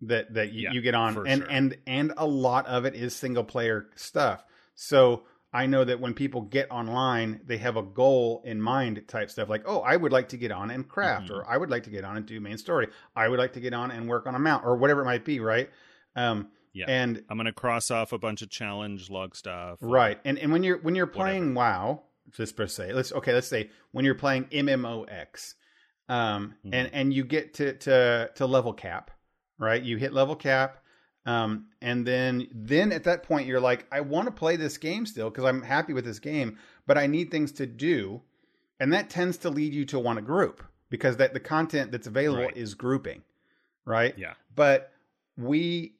that that you, Yeah, you get on and sure. and and a lot of it is single player stuff. So I know that when people get online, they have a goal in mind type stuff like, oh, I would like to get on and craft, Mhm. or I would like to get on and do main story. I would like to get on and work on a mount, or whatever it might be, right? Um, Yeah. And I'm gonna cross off a bunch of challenge log stuff. right, and and when you're when you're playing WoW, just per se, let's okay, let's say when you're playing MMOX, um, Mhm. and and you get to to to level cap, right? You hit level cap, um, and then then at that point you're like, I want to play this game still because I'm happy with this game, but I need things to do, and that tends to lead you to want to group because that the content that's available Right. is grouping, right? Yeah. but we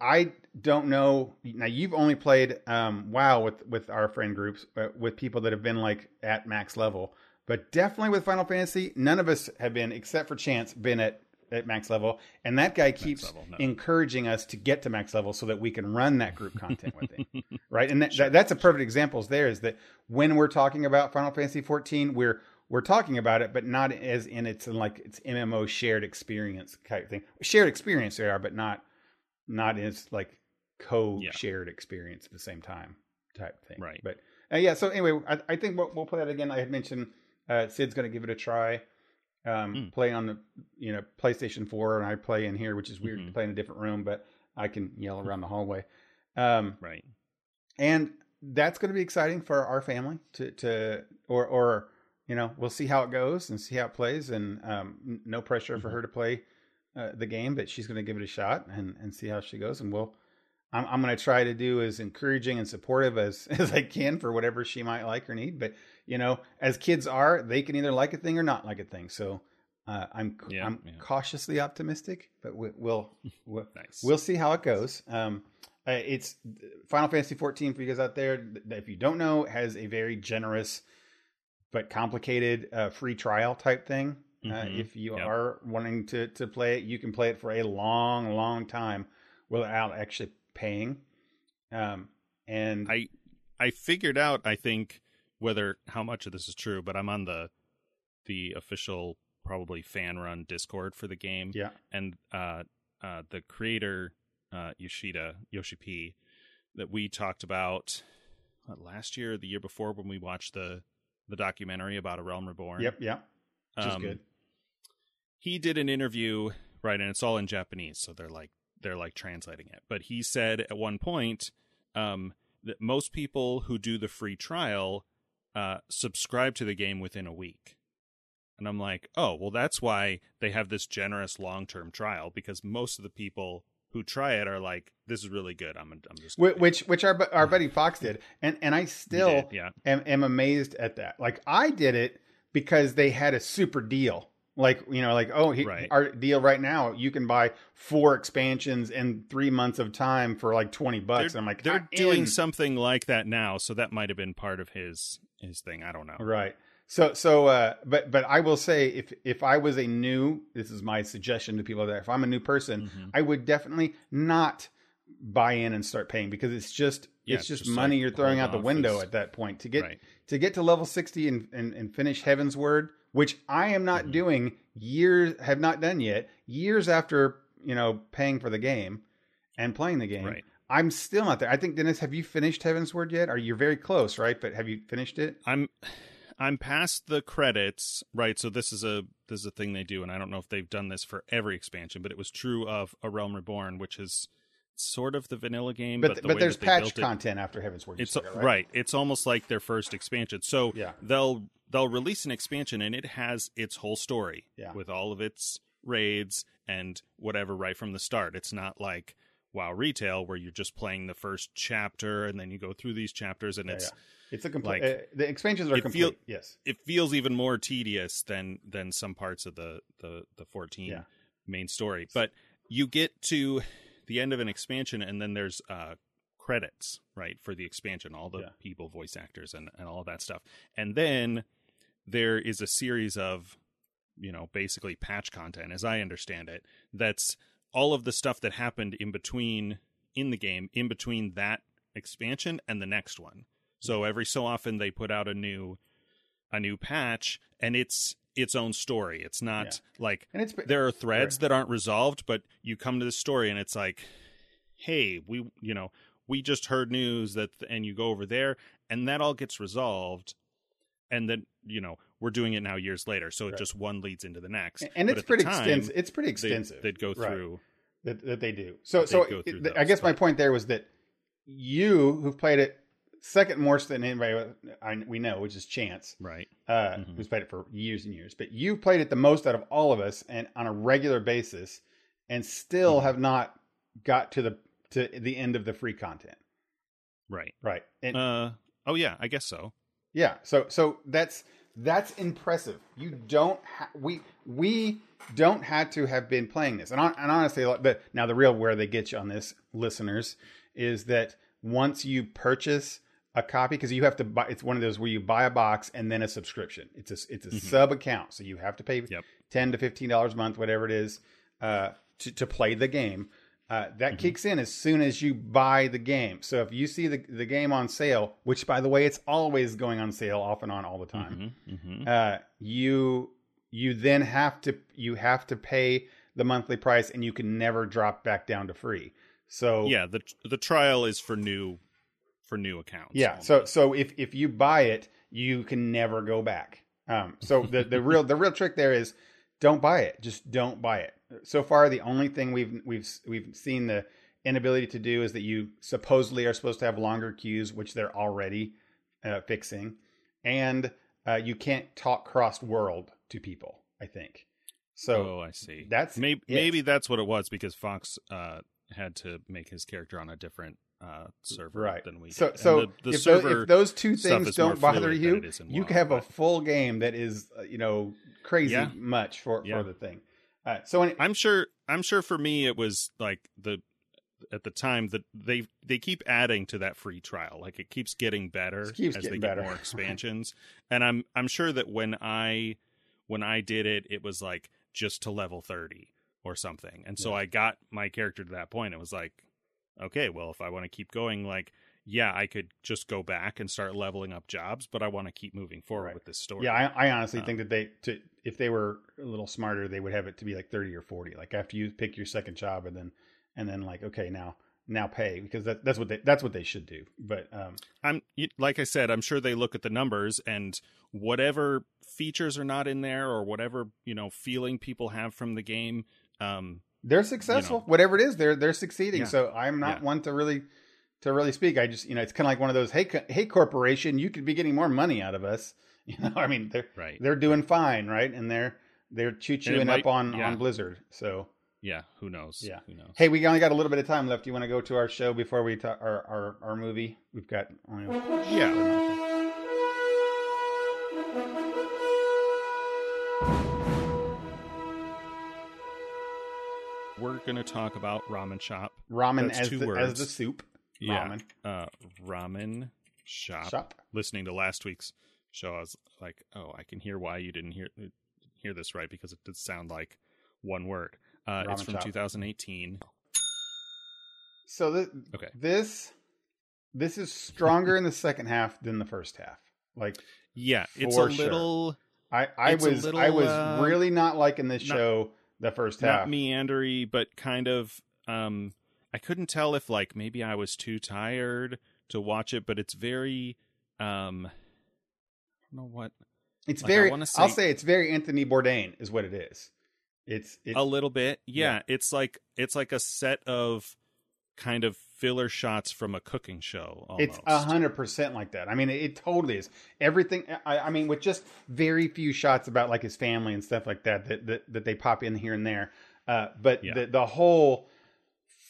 i don't know now you've only played um wow with with our friend groups uh, with people that have been like at max level. But definitely with final fantasy none of us have been except for chance been at at max level. And that guy keeps level, no. encouraging us to get to max level so that we can run that group content with him right? And that, Sure, that, that's a perfect example Is there is that when we're talking about final fantasy 14 we're we're talking about it but not as in it's in like it's mmo shared experience type thing. Shared experience they are but not not as like co-shared experience at the same time type thing Right. but uh, yeah so anyway i, I think we'll, we'll play that again i had mentioned uh, sid's going to give it a try um, Mm. play on the you know PlayStation 4 and I play in here, which is weird to Mhm. play in a different room, but I can yell around the hallway. Um, Right. and that's going to be exciting for our family to to or or you know we'll see how it goes and see how it plays and um, no pressure for Mhm. her to play uh, the game, but she's going to give it a shot and and see how she goes, and we'll. I'm, I'm going to try to do as encouraging and supportive as, as I can for whatever she might like or need. But you know, as kids are, they can either like a thing or not like a thing. So uh, I'm Yeah, I'm yeah. cautiously optimistic, but we, we'll we'll Nice. we'll see how it goes. Um, uh, it's Final Fantasy 14 for you guys out there. th- If you don't know, has a very generous but complicated uh, free trial type thing. Uh, Mhm. if you Yep. are wanting to to play it, you can play it for a long, long time without actually paying. Um, and I I figured out I think whether how much of this is true, but I'm on the the official probably fan run Discord for the game. yeah, And uh uh the creator uh Yoshida Yoshi P that we talked about what, last year or the year before when we watched the the documentary about A Realm Reborn. yep, yep, which is Um, good. He did an interview right and it's all in japanese so they're like they're like translating it. But he said at one point um that most people who do the free trial uh subscribe to the game within a week. And i'm like oh well that's why they have this generous long-term trial because most of the people who try it are like this is really good. I'm, I'm just Which which our our buddy Fox did, and and I still did, yeah. am, am amazed at that. Like I did it because they had a super deal. Like you know, like oh, he, Right. our deal right now, you can buy four expansions in three months of time for like twenty bucks. I'm like, they're "I'm doing in." something like that now so that might have been part of his his thing i don't know right. So so, uh, but but I will say, if if I was a new, this is my suggestion to people there. If I'm a new person, Mhm. I would definitely not buy in and start paying because it's just Yeah, it's just, just, money like, you're throwing out the window at that point to get right to get to level 60 and, and, and finish Heavensward, which I am not Mhm. doing years, have not done yet, years after, you know, paying for the game and playing the game. right I'm still not there. I think, Dennis, have you finished Heavensward yet? Are you very close, right? But have you finished it? I'm I'm past the credits, right? So this is a this is a thing they do, and I don't know if they've done this for every expansion, but it was true of A Realm Reborn, which is sort of the vanilla game, but but, the but there's patch built it- content after Heavensward. it's said, right. It's almost like their first expansion. So Yeah. they'll they'll release an expansion and it has its whole story Yeah. with all of its raids and whatever right from the start. It's not like WoW retail where you're just playing the first chapter and then you go through these chapters and Yeah, it's It's a complete. like, uh, the expansions are complete. feel- yes. it feels even more tedious than than some parts of the the the 14 Yeah. main story. But you get to the end of an expansion and then there's uh credits, right, for the expansion, all the Yeah. people, voice actors and and all of that stuff. And then there is a series of you know, basically patch content as I understand it. That's all of the stuff that happened in between in the game, in between that expansion and the next one. So mm-hmm. every so often they put out a new a new patch and it's its own story. It's not like And it's there are threads Right. that aren't resolved, but you come to the story and it's like, hey, we you know, we just heard news that and you go over there and that all gets resolved and then, you know, we're doing it now years later. So it Right. just one leads into the next. and But it's pretty time, extensive. It's pretty extensive. They'd, go Right. through that, that they do. So, so go I guess my point there was that you, who've played it second more than anybody I, we know, which is Chance, right. uh, Mhm. who's played it for years and years, but you've played it the most out of all of us and on a regular basis, and still Mhm. have not got to the to the end of the free content. Right. Right. And Uh oh yeah, I guess so. Yeah, so so that's that's impressive. You don't ha- we we don't have to have been playing this, and, hon- and honestly, like, but now the real where they get you on this, listeners, is that once you purchase a copy, because you have to buy, it's one of those where you buy a box and then a subscription. It's a it's a Mhm. sub account, so you have to pay Yep. ten to fifteen dollars a month, whatever it is, uh, to to play the game. Uh, that Mhm. kicks in as soon as you buy the game. So if you see the the game on sale, which by the way, it's always going on sale off and on all the time, Mhm, mhm. uh, you you then have to you have to pay the monthly price, and you can never drop back down to free. So yeah, the the trial is for new for new accounts. yeah. So so if if you buy it, you can never go back. Um, so the the real the real trick there is don't buy it. Just don't buy it. So far, the only thing we've we've we've seen the inability to do is that you supposedly are supposed to have longer queues, which they're already uh, fixing, and uh, you can't talk cross world to people. I think. So oh, I see. that's maybe it. maybe that's what it was because Fox uh had to make his character on a different uh server right. than we So did. And so the, the if, those, server if those two things don't bother you, it you WoW, have a full game that is uh, you know crazy Yeah. much for Yeah. for the thing. Uh, so any, I'm sure I'm sure for me it was like the at the time that they they keep adding to that free trial like it keeps getting better It keeps as they better. get more expansions and I'm I'm sure that when I when I did it it was like just to level 30 or something and so Yeah. I got my character to that point it was like okay well if I want to keep going like yeah I could just go back and start leveling up jobs but I want to keep moving forward Right. with this story yeah, I, I honestly Uh, think that they to if they were a little smarter, they would have it to be like thirty or forty. Like after you pick your second job, and then and then like okay now now pay because that, that's what they that's what they should do. But um, I'm like I said, I'm sure they look at the numbers and whatever features are not in there or whatever you know feeling people have from the game. Um, they're successful. Whatever it is, they're they're succeeding. Yeah. So I'm not Yeah. one to really to really speak. I just you know it's kind of like one of those hey co- hey corporation, you could be getting more money out of us. You know, I mean they're right? they're doing fine, right? And they're they're choo chooing up on yeah. on Blizzard. So Yeah. Who knows? Yeah. Who knows? hey, we only got a little bit of time left. Do you want to go to our show before we talk our our, our movie? We've got only Yeah. We're gonna talk about Ramen Shop. ramen That's as two the, as the soup. Yeah. Ramen Uh, Ramen Shop. shop. Listening to last week's show, I was like, "Oh, I can hear why you didn't hear hear this right because it did sound like one word." Uh, it's from Shop. 2018. So th- Okay. this this is stronger in the second half than the first half. Like Yeah, it's a sure. little I I was little, I was uh, really not liking this not- show the first half. not meandery, but kind of. Um, I couldn't tell if like maybe I was too tired to watch it, but it's very. Um, I don't know what It's Like, very. wanna I'll say- say it's very Anthony Bourdain is what it is. It's it's a little bit yeah, it's like it's like a set of kind of filler shots from a cooking show almost. It's a hundred percent like that. I mean, it, it totally is. Everything. I, I mean, with just very few shots about like his family and stuff like that that that, that they pop in here and there. Uh, but Yeah. the the whole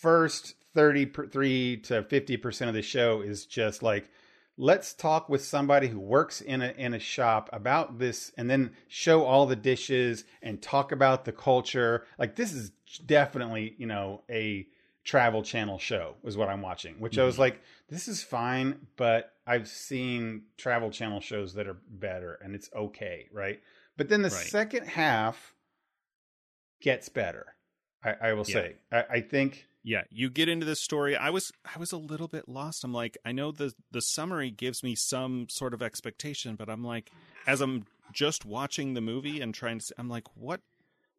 first thirty three to fifty percent of the show is just like let's talk with somebody who works in a in a shop about this and then show all the dishes and talk about the culture like this is definitely you know a travel channel show is what i'm watching which i was Mhm. like this is fine but i've seen travel channel shows that are better and it's okay right but then the Right. second half gets better i, I will Yeah. say I, I think yeah you get into this story i was i was a little bit lost i'm like i know the the summary gives me some sort of expectation but i'm like as i'm just watching the movie and trying to i'm like what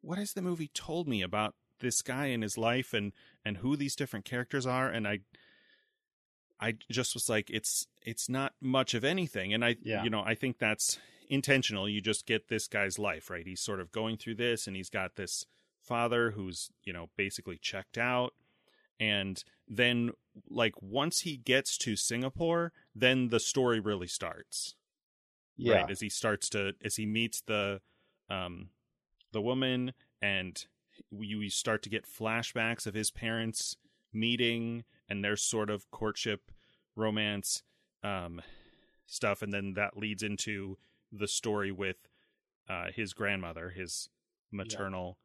what has the movie told me about this guy and his life and and who these different characters are and i i just was like it's it's not much of anything. And i Yeah. you know i think that's intentional. You just get this guy's life right? He's sort of going through this and he's got this father who's you know basically checked out. And then like once he gets to singapore then the story really starts. Yeah. Right as he starts to as he meets the um the woman and you start to get flashbacks of his parents meeting and their sort of courtship romance um stuff and then that leads into the story with uh his grandmother his maternal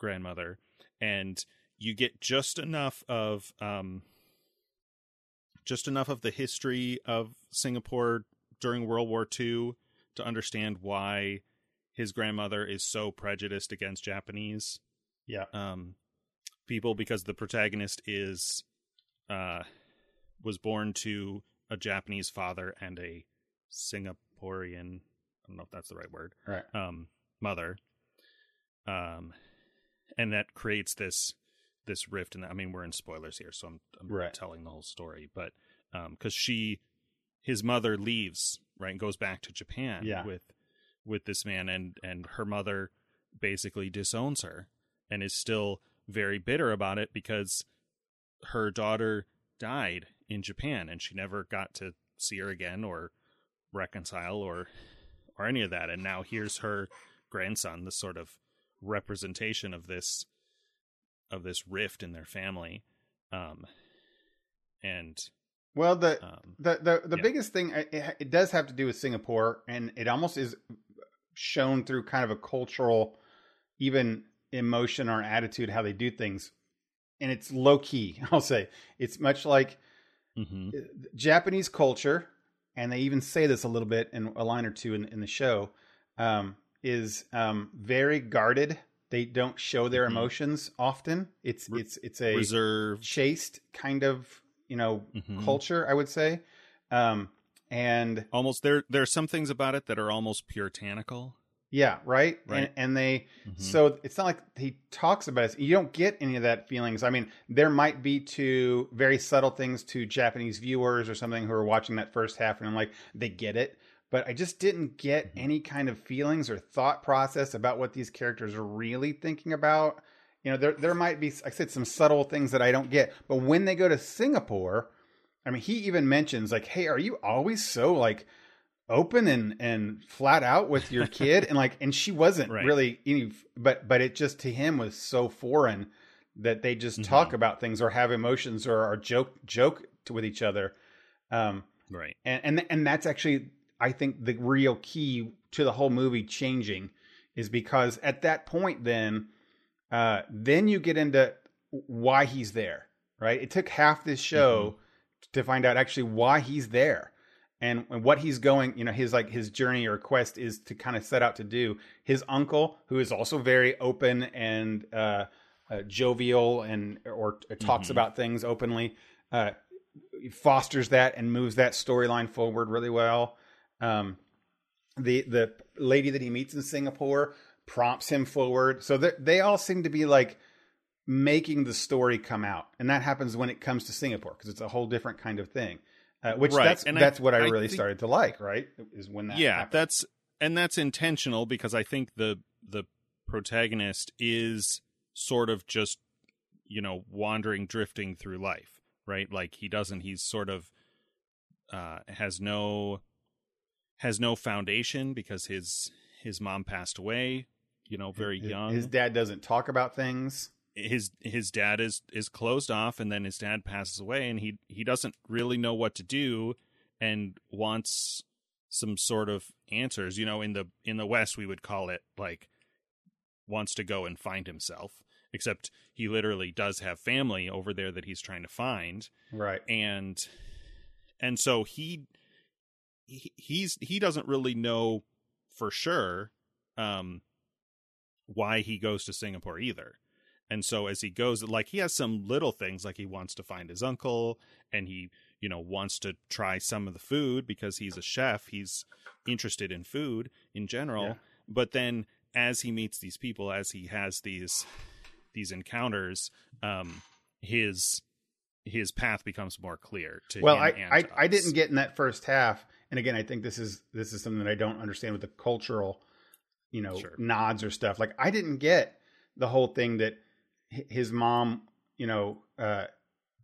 grandmother. And you get just enough of um just enough of the history of Singapore during World War II to understand why his grandmother is so prejudiced against Japanese yeah um, people because the protagonist is uh, was born to a Japanese father and a Singaporean I don't know if that's the right word right um, mother um, and that creates this this rift and I mean we're in spoilers here so I'm, I'm Right. telling the whole story but um cuz she his mother leaves right and goes back to Japan Yeah. with with this man and and her mother basically disowns her and is still very bitter about it because her daughter died in Japan and she never got to see her again or reconcile or or any of that and now here's her grandson the sort of representation of this of this rift in their family um and well the um The the the Yeah. biggest thing it, it does have to do with Singapore, and it almost is shown through kind of a cultural, even emotion or attitude how they do things, and it's low key. I'll say it's much like mhm. Japanese culture, and they even say this a little bit in a line or two in, in the show, um, is um, very guarded. They don't show their Mhm. emotions often. It's Re- it's it's a reserved chaste kind of you know Mhm. culture, I would say. Um, and almost there there are some things about it that are almost puritanical yeah, right. Right. And, and they, Mhm. so it's not like he talks about it. You don't get any of that feelings. I mean, there might be to very subtle things to Japanese viewers or something who are watching that first half and I'm like, they get it. But I just didn't get Mhm. any kind of feelings or thought process about what these characters are really thinking about. You know, there there might be, like I said, some subtle things that I don't get. But when they go to Singapore, I mean, he even mentions like, "Hey, are you always so like open and and flat out with your kid?" and like, and she wasn't Right. really any, but but it just to him was so foreign that they just talk Mhm. about things or have emotions or are joke joke to, with each other. Um, right and and and that's actually I think the real key to the whole movie changing is because at that point then uh then you get into why he's there right it took half this show to find out actually why he's there and, and what he's going you know his like his journey or quest is to kind of set out to do his uncle who is also very open and uh, uh jovial and or talks Mhm. about things openly uh fosters that and moves that storyline forward really well. Um, the the lady that he meets in Singapore prompts him forward, so they they all seem to be like making the story come out, and that happens when it comes to Singapore because it's a whole different kind of thing. Uh, which Right, that's and I- that's what I, I really think- started to like. Right, is when that yeah happened. that's and that's intentional because I think the the protagonist is sort of just you know wandering drifting through life right like he doesn't he's sort of uh has no has no foundation because his his mom passed away you know very His- young His dad doesn't talk about things. His his dad is is closed off and then his dad passes away and he he doesn't really know what to do and wants some sort of answers you know in the in the west we would call it like wants to go and find himself except he literally does have family over there that he's trying to find Right. and and so he, he he's he doesn't really know for sure um why he goes to Singapore either. And so as he goes like he has some little things like he wants to find his uncle and he you know wants to try some of the food because he's a chef he's interested in food in general Yeah. but then as he meets these people as he has these these encounters um his his path becomes more clear to well him I, I i didn't get in that first half and again i think this is this is something that i don't understand with the cultural you know Sure. nods or stuff like i didn't get the whole thing that his mom you know uh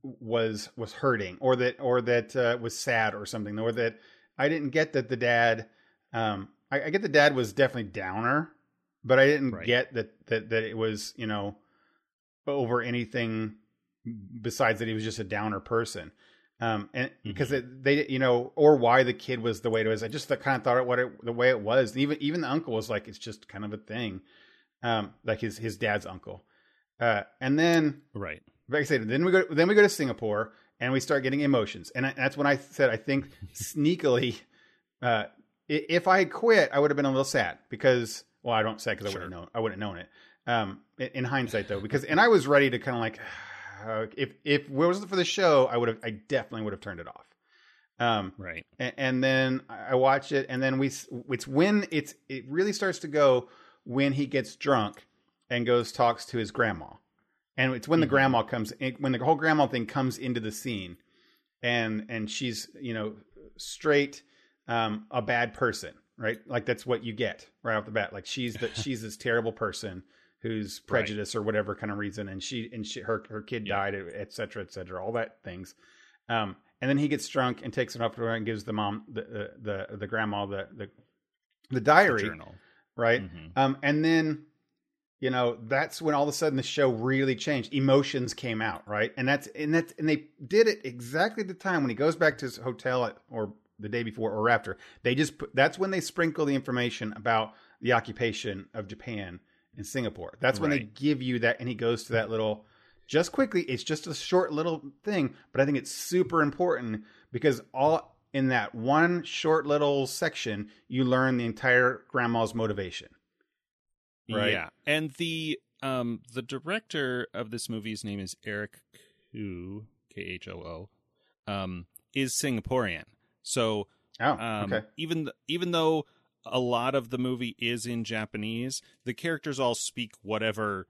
was was hurting or that or that uh, was sad or something or that i didn't get that the dad um i, I get the dad was definitely downer but i didn't Right. get that that that it was you know over anything besides that he was just a downer person. Um and because it, they you know or why the kid was the way it was i just kind of thought it what it the way it was. Even even the uncle was like it's just kind of a thing. Um like his his dad's uncle uh and then right like I said, then we go then we go to Singapore and we start getting emotions, and I, that's when I said I think sneakily, uh, if I had quit, I would have been a little sad because well, I don't say because I Sure. wouldn't know I wouldn't known it. Um, in, in hindsight though, because and I was ready to kind of like, uh, if if it wasn't for the show, I would have I definitely would have turned it off. Um, right and, and then I watch it, and then we it's when it's it really starts to go when he gets drunk and goes talks to his grandma, and it's when the Mhm. grandma comes in, when the whole grandma thing comes into the scene, and and she's you know straight um, a bad person, right? Like that's what you get right off the bat. Like she's the she's this terrible person who's Right. prejudice or whatever kind of reason, and she and she her her kid Yeah. died, et cetera, et cetera, all that things. Um, and then he gets drunk and takes it up and gives the mom the the the, the grandma the the the the diary, journal right? Mhm. Um, and then you know that's when all of a sudden the show really changed. Emotions came out, right? And that's and that's and they did it exactly at the time when he goes back to his hotel at, or the day before or after. They just put, that's when they sprinkle the information about the occupation of Japan and Singapore. That's when they give you that, and he goes to that little. Just quickly, it's just a short little thing, but I think it's super important because all in that one short little section, you learn the entire grandma's motivation. Right. Yeah, and the um the director of this movie's name is Eric Khoo K H O O, um is Singaporean. So Oh, um, okay. even th- even though a lot of the movie is in Japanese, the characters all speak whatever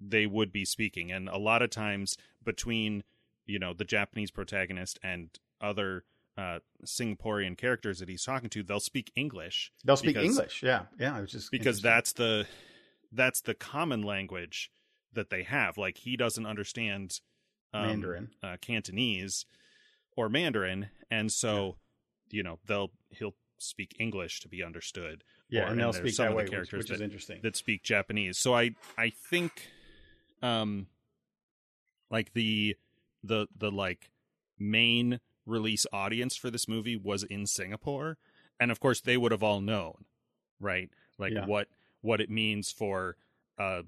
they would be speaking, and a lot of times between you know the Japanese protagonist and other uh, Singaporean characters that he's talking to, they'll speak English They'll speak because- English. Yeah, yeah. Just because that's the that's the common language that they have. Like he doesn't understand um, Mandarin. uh, Cantonese, or Mandarin, and so you know they'll he'll speak English to be understood. yeah, or- and they'll there's speak some of the way, characters which that- interesting. that speak Japanese. So I I think um like the the the like main release audience for this movie was in Singapore and of course they would have all known, right? Like Yeah. what what it means for uh,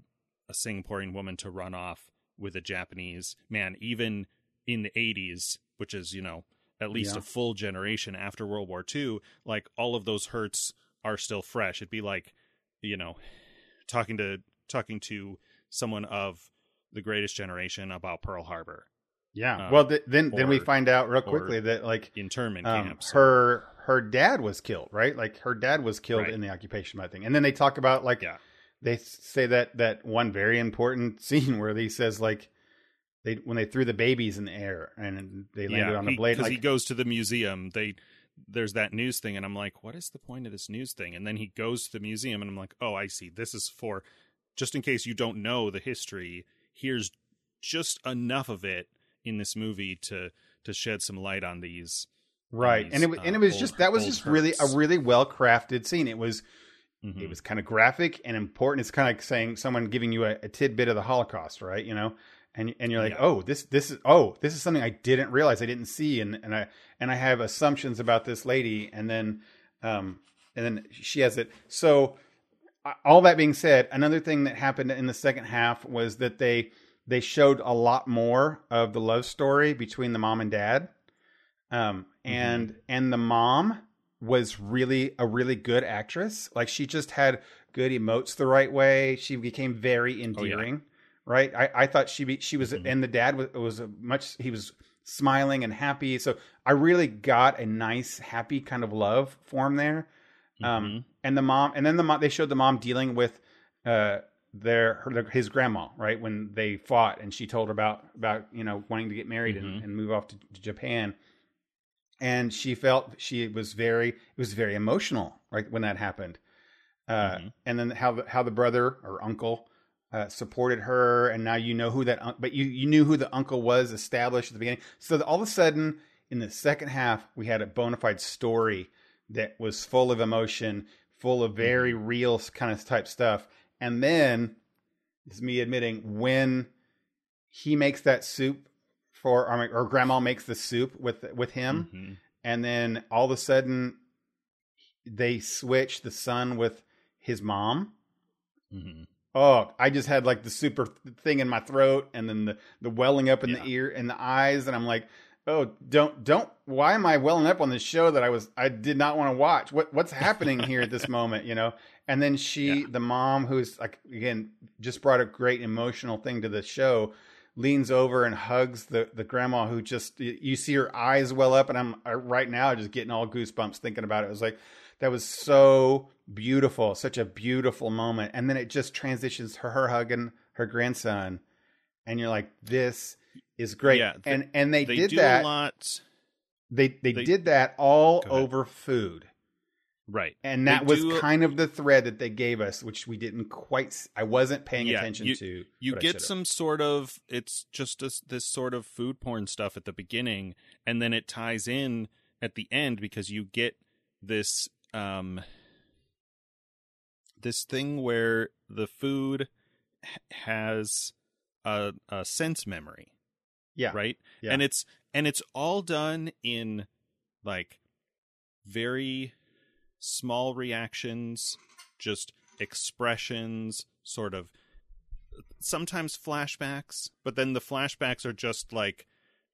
a Singaporean woman to run off with a Japanese man even in the 80s, which is, you know, at least Yeah. a full generation after World War II, like all of those hurts are still fresh. It'd be like, you know, talking to talking to someone of the greatest generation about Pearl Harbor yeah. uh, well, th- then then we find out real quickly that like internment um, camps. her her dad was killed, right? Like her dad was killed Right. in the occupation thing. And then they talk about like Yeah. they say that that one very important scene where he says like they when they threw the babies in the air and they landed on a blade because like he goes to the museum. They there's that news thing and I'm like, what is the point of this news thing? And then he goes to the museum and I'm like, oh, I see. This is for just in case you don't know the history, here's just enough of it in this movie to to shed some light on these right. These, and it, uh, and it was just that was just really a really well crafted scene. It was Mhm. it was kind of graphic and important. It's kind of like saying someone giving you a, a tidbit of the holocaust right you know? And and you're like Yeah. oh this this is oh this is something i didn't realize i didn't see and and i and i have assumptions about this lady and then um and then she has it. So uh, all that being said another thing that happened in the second half was that they they showed a lot more of the love story between the mom and dad. Um and and the mom was really a really good actress. Like she just had good emotes the right way. She became very endearing right? I i thought she be, she was Mhm. and the dad was was a much he was smiling and happy. So i really got a nice happy kind of love form there. Um Mhm. and the mom and then the mom they showed the mom dealing with uh their her, his grandma right when they fought and she told her about about you know wanting to get married and, Mhm. and move off to, to japan. And she felt she was very it was very emotional right when that happened. Uh Mhm. and then how the how the brother or uncle uh, supported her and now you know who that un- but you you knew who the uncle was established at the beginning. So all of a sudden in the second half we had a bona fide story that was full of emotion full of very real kind of type stuff and then is me admitting when he makes that soup for or, or grandma makes the soup with with him Mhm. and then all of a sudden they switch the son with his mom Mhm. oh i just had like the super thing in my throat and then the the welling up in Yeah. the ear and the eyes and i'm like oh don't don't why am i welling up on this show that i was i did not want to watch? What what's happening here at this moment you know? And then she Yeah. the mom who's like again just brought a great emotional thing to the show leans over and hugs the the grandma who just you- see her eyes well up and i'm right now just getting all goosebumps thinking about it. It was like that was so beautiful such a beautiful moment. And then it just transitions to her hugging her grandson and you're like this is great. Yeah, they- and and they, They did do that a lot, they, they they- did that all over food. Right? and that was do- kind of the thread that they gave us which we didn't quite I wasn't paying Yeah, attention to You but I get some sort of it's just this, this sort of food porn stuff at the beginning, and then it ties in at the end because you get this um this thing where the food has a, a sense memory yeah right Yeah. and it's and it's all done in like very small reactions just expressions sort of sometimes flashbacks but then the flashbacks are just like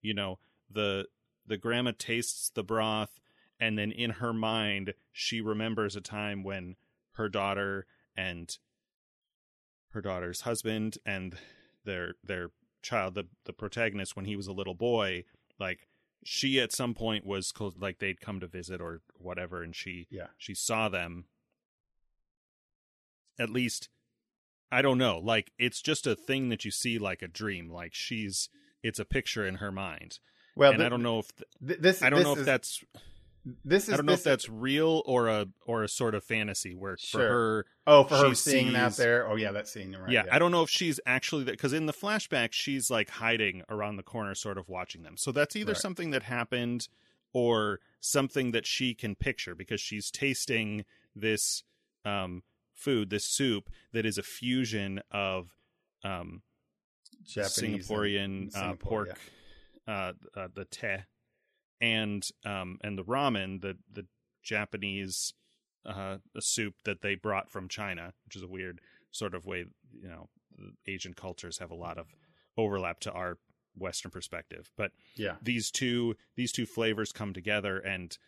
you know the the grandma tastes the broth and then in her mind she remembers a time when her daughter and her daughter's husband and their their child the the protagonist when he was a little boy like she at some point was like they'd come to visit or whatever and she Yeah. she saw them at least i don't know like it's just a thing that you see like a dream like she's it's a picture in her mind well and th- i don't know if th- th- this i don't know if that's this is i don't know if that's real or a or a sort of fantasy where Sure. for her oh for her seeing that there oh yeah that scene right yeah, I don't know if she's actually that because in the flashback she's like hiding around the corner, sort of watching them. So that's either Right. something that happened or something that she can picture because she's tasting this um, food, this soup that is a fusion of um, Japanese Singaporean uh, Singapore, pork, uh, uh, the te, and um, and the ramen, the the Japanese uh, soup that they brought from China, which is a weird sort of way. You know, Asian cultures have a lot of overlap to our Western perspective, but yeah these two these two flavors come together and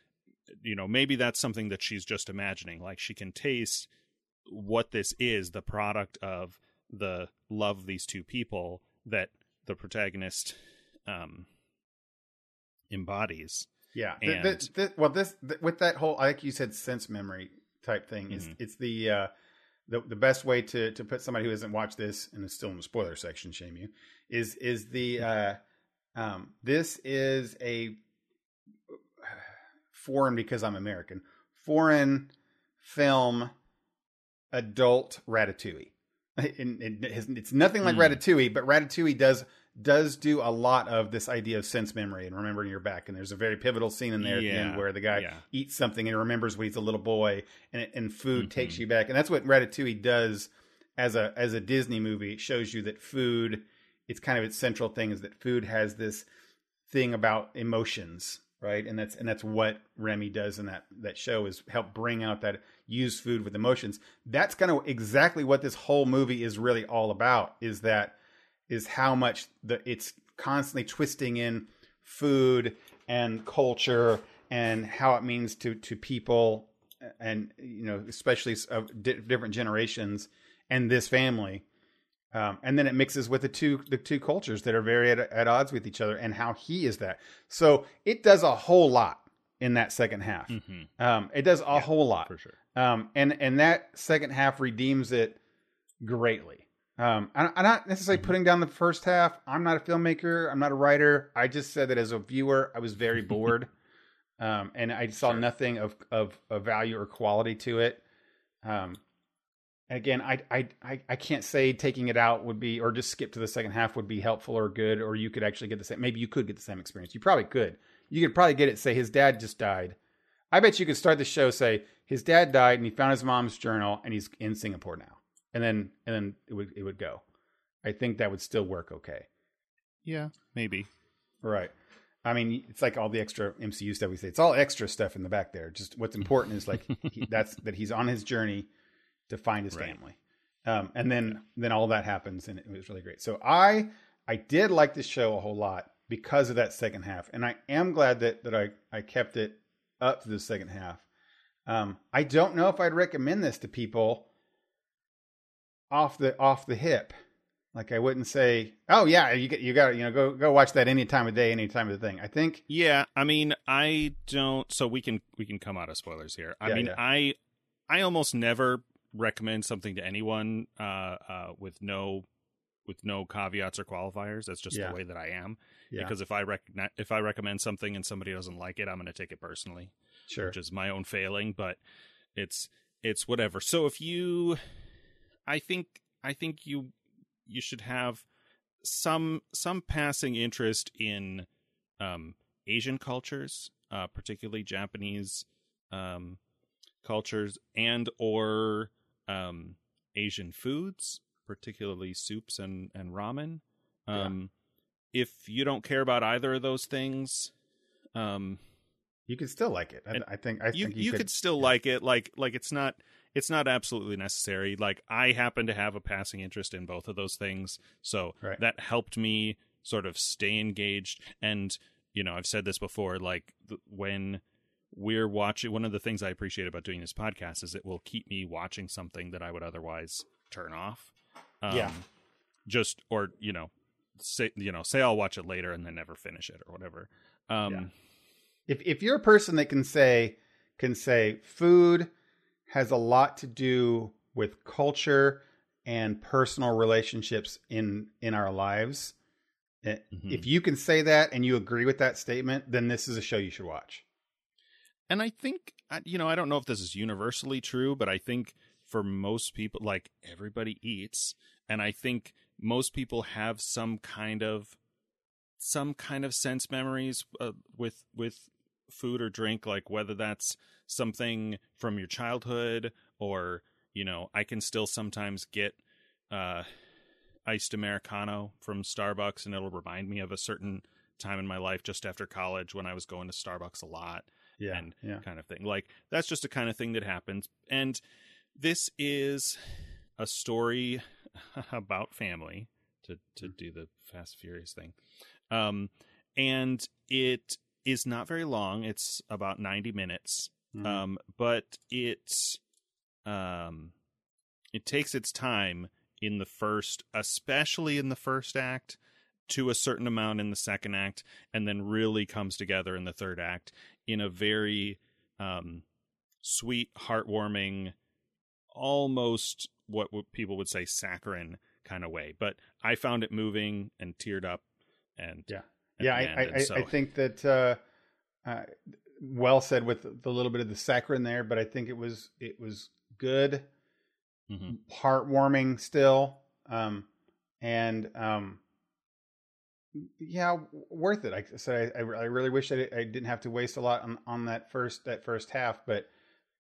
you know maybe that's something that she's just imagining like she can taste what this is the product of the love of these two people that the protagonist um embodies Yeah. And- th- th- well, this th- with that whole, like you said, sense memory type thing is Mhm. it's the uh, the the best way to to put somebody who hasn't watched this and is still in the spoiler section, shame you, is is the uh, um, this is a foreign because I'm American. Foreign film adult Ratatouille. It, it's nothing like Mm. Ratatouille, but Ratatouille does does do a lot of this idea of sense memory and remembering your back. And there's a very pivotal scene in there at the end where the guy yeah. eats something and remembers when he's a little boy, and it- and food Mhm. takes you back. And that's what Ratatouille does as a as a Disney movie. It shows you that food, it's kind of its central thing is that food has this thing about emotions, right? And that's and that's what Remy does in that that show is help bring out that use food with emotions. That's kind of exactly what this whole movie is really all about. Is that is how much the it's constantly twisting in food and culture and how it means to to people and you know especially of di- different generations and this family um, and then it mixes with the two the two cultures that are very at, at odds with each other and how he is that so it does a whole lot in that second half hmm um, it does a whole lot for sure. um, and and that second half redeems it greatly. Um, I, I'm not necessarily Mm-hmm. putting down the first half. I'm not a filmmaker. I'm not a writer. I just said that as a viewer, I was very bored, um, and I saw Sure. nothing of, of of value or quality to it. Again, I, I I I can't say taking it out would be or just skip to the second half would be helpful or good, or you could actually get the same. Maybe you could get the same experience. You probably could. You could probably get it. Say his dad just died. I bet you could start the show say his dad died and he found his mom's journal and he's in Singapore now, and then and then it would it would go. I think that would still work okay. Yeah, maybe. Right. I mean, it's like all the extra MCU stuff we say. It's all extra stuff in the back there. Just what's important is like he, that's that he's on his journey to find his Right. family, um, and then then all that happens, and it was really great. So I I did like this show a whole lot because of that second half, and I am glad that that I I kept it up to the second half. Um, I don't know if I'd recommend this to people off the off the hip. Like I wouldn't say, "Oh yeah, you get you got you know go go watch that any time of day, any time of the thing." I think Yeah, I mean, I don't. So we can we can come out of spoilers here. I Yeah, mean, yeah. I I almost never recommend something to anyone uh, uh, with no with no caveats or qualifiers. That's just Yeah. the way that I am. yeah, Because if I recognize if I recommend something and somebody doesn't like it, I'm going to take it personally, sure, which is my own failing. But it's it's whatever. So if you, I think I think you you should have some some passing interest in um, Asian cultures, uh, particularly Japanese um, cultures, and or um, Asian foods, particularly soups and and ramen. Um, If you don't care about either of those things, um, you could still like it. I, I think I you think you, could, still like it. Like like it's not it's not absolutely necessary. Like I happen to have a passing interest in both of those things, so Right. that helped me sort of stay engaged. And you know, I've said this before. Like th- when we're watching, one of the things I appreciate about doing this podcast is it will keep me watching something that I would otherwise turn off. Um, Yeah. Just or you know, say you know, say I'll watch it later and then never finish it or whatever. Um, Yeah. if if you're a person that can say can say food has a lot to do with culture and personal relationships in in our lives eh, Mhm. if you can say that and you agree with that statement then this is a show you should watch and I think you know I don't know if this is universally true, but I think for most people, like everybody eats, and I think most people have some kind of some kind of sense memories uh, with with food or drink, like whether that's something from your childhood or you know I can still sometimes get uh, iced americano from Starbucks, and it'll remind me of a certain time in my life just after college when I was going to Starbucks a lot yeah and yeah kind of thing. Like that's just a kind of thing that happens. And this is a story about family to to do the Fast Furious thing. Um and it is not very long. It's about 90 minutes. Mhm. Um but it um it takes its time in the first especially in the first act to a certain amount in the second act and then really comes together in the third act in a very um, sweet, heartwarming, almost what people would say saccharine kind of way. But I found it moving and teared up, and Yeah. at yeah I, I, so- I think that uh, uh, well said with the little bit of the saccharine there, but I think it was it was good, hmm heartwarming still, um, and um, yeah, worth it. I said, I, I really wish I, I didn't have to waste a lot on, on that first that first half, but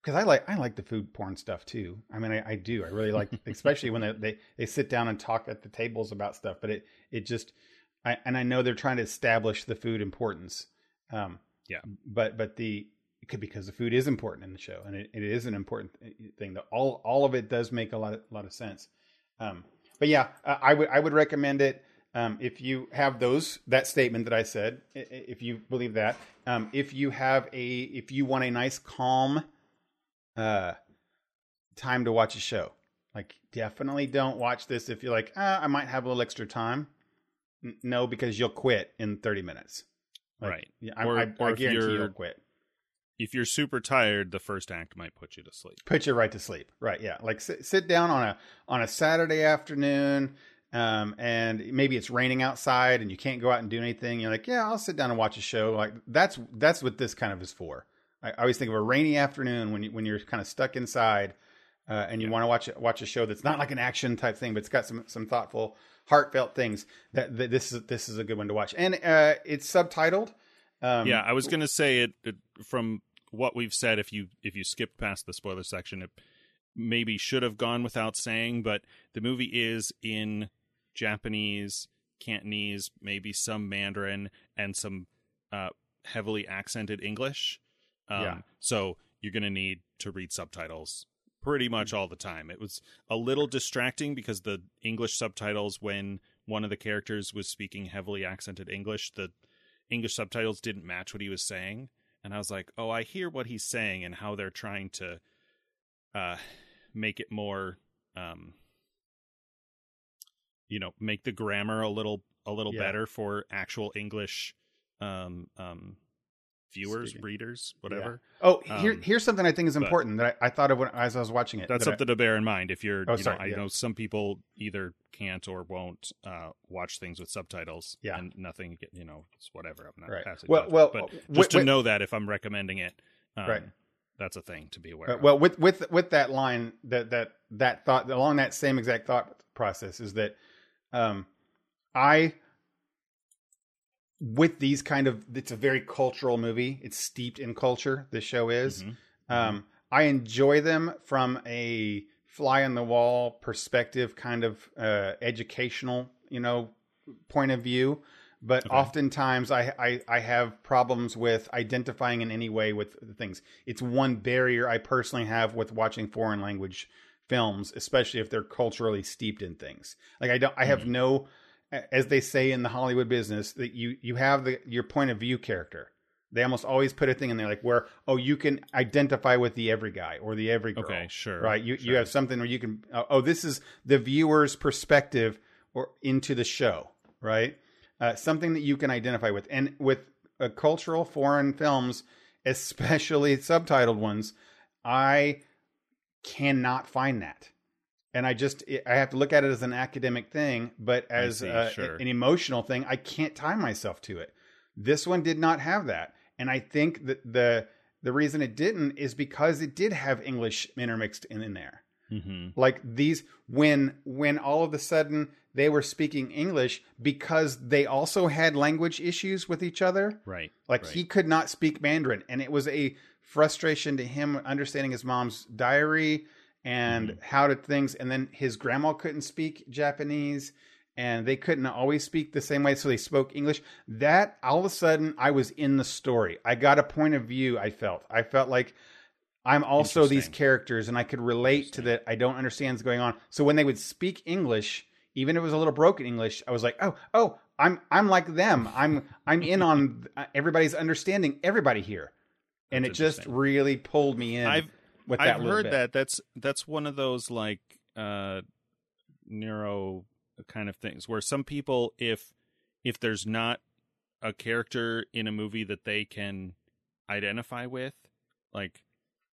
because I like I like the food porn stuff too. I mean, I, I do. I really like, especially when they, they they sit down and talk at the tables about stuff. But it it just, I and I know they're trying to establish the food importance. Um, Yeah. But but the it could because the food is important in the show, and it, it is an important thing. That all all of it does make a lot of, lot of sense. Um, but yeah, I, I would I would recommend it. Um, if you have those that statement that I said, if you believe that, um, if you have a if you want a nice calm uh, time to watch a show, like definitely don't watch this if you're like ah, I might have a little extra time. N- No, because you'll quit in thirty minutes. Like, Right. Yeah, I, Or- I, or I guarantee you're- you'll quit. If you're super tired, the first act might put you to sleep. put you right to sleep right yeah like sit, sit down on a on a saturday afternoon um and maybe it's raining outside and you can't go out and do anything you're like yeah i'll sit down and watch a show. Like that's that's what this kind of is for. I, I always think of a rainy afternoon when you when you're kind of stuck inside uh, and you want to watch watch a show that's not like an action type thing but it's got some some thoughtful heartfelt things that, that this is this is a good one to watch. And uh it's subtitled um yeah, I was gonna say it, it from what we've said. If you if you skipped past the spoiler section, it maybe should have gone without saying. But the movie is in Japanese, Cantonese, maybe some Mandarin, and some uh, heavily accented English. Um, Yeah. So you're gonna need to read subtitles pretty much all the time. It was a little distracting because the English subtitles, when one of the characters was speaking heavily accented English, the English subtitles didn't match what he was saying. And I was like, oh, I hear what he's saying and how they're trying to uh, make it more, um, you know, make the grammar a little a little Yeah. better for actual English um, um, viewers, Speaking. readers, whatever. oh here Um, here's something i think is important that I, I thought of when as i was watching it That's that I- something to bear in mind if you're. Oh, you know, sorry, I yeah. know some people either can't or won't uh, watch things with subtitles. Yeah. and nothing. You know, it's whatever. I'm not Right. passing Well- well, but just to wi- know that if I'm recommending it, um, Right. That's a thing to be aware. Uh, of. well, with with with that line, that that that thought along that same exact thought process is that um, I with these kind of it's a very cultural movie. It's steeped in culture. This show is. Mhm. Um, I enjoy them from a fly on the wall perspective, kind of uh, educational, you know, point of view. But Okay. oftentimes, I, I I have problems with identifying in any way with the things. It's one barrier I personally have with watching foreign language films, especially if they're culturally steeped in things. Like I don't, I have mm-hmm. no, as they say in the Hollywood business, that you you have the your point of view character. They almost always put a thing in there like where oh you can identify with the every guy or the every girl. Okay, sure. Right. You you have something where you can oh, oh this is the viewer's perspective or into the show, right? Uh, something that you can identify with, and with uh, cultural foreign films, especially subtitled ones, I cannot find that, and I just I have to look at it as an academic thing, but as see, uh, sure. an emotional thing, I can't tie myself to it. This one did not have that, and I think that the the reason it didn't is because it did have English intermixed in, in there. Mhm. Like these when when all of a sudden they were speaking English because they also had language issues with each other. Right. Like right. he could not speak Mandarin, and it was a frustration to him understanding his mom's diary and Mhm. how did things. And then his grandma couldn't speak Japanese, and they couldn't always speak the same way, so they spoke English. That all of a sudden, I was in the story. I got a point of view. I felt. I felt like. I'm also these characters, and I could relate to that. I don't understand what's going on. So when they would speak English, even if it was a little broken English, I was like, "Oh, oh, I'm I'm like them. I'm I'm in on everybody's understanding everybody here," and That's it just really pulled me in. I've with that I've heard bit. that. That's that's one of those like uh neuro kind of things where some people if if there's not a character in a movie that they can identify with like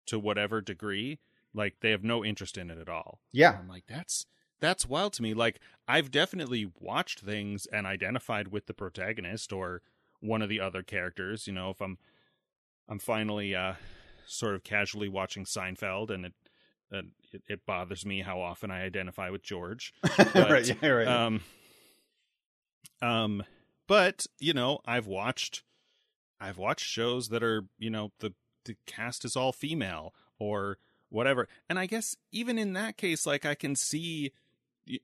to whatever degree like they have no interest in it at all Yeah, I'm like, that's that's wild to me. Like, I've definitely watched things and identified with the protagonist or one of the other characters. You know, if I'm I'm finally uh, sort of casually watching Seinfeld, and it, uh, it it bothers me how often I identify with George. But, right, yeah, right. Um, um, but you know, I've watched, I've watched shows that are you know the the cast is all female or whatever, and I guess even in that case, like I can see,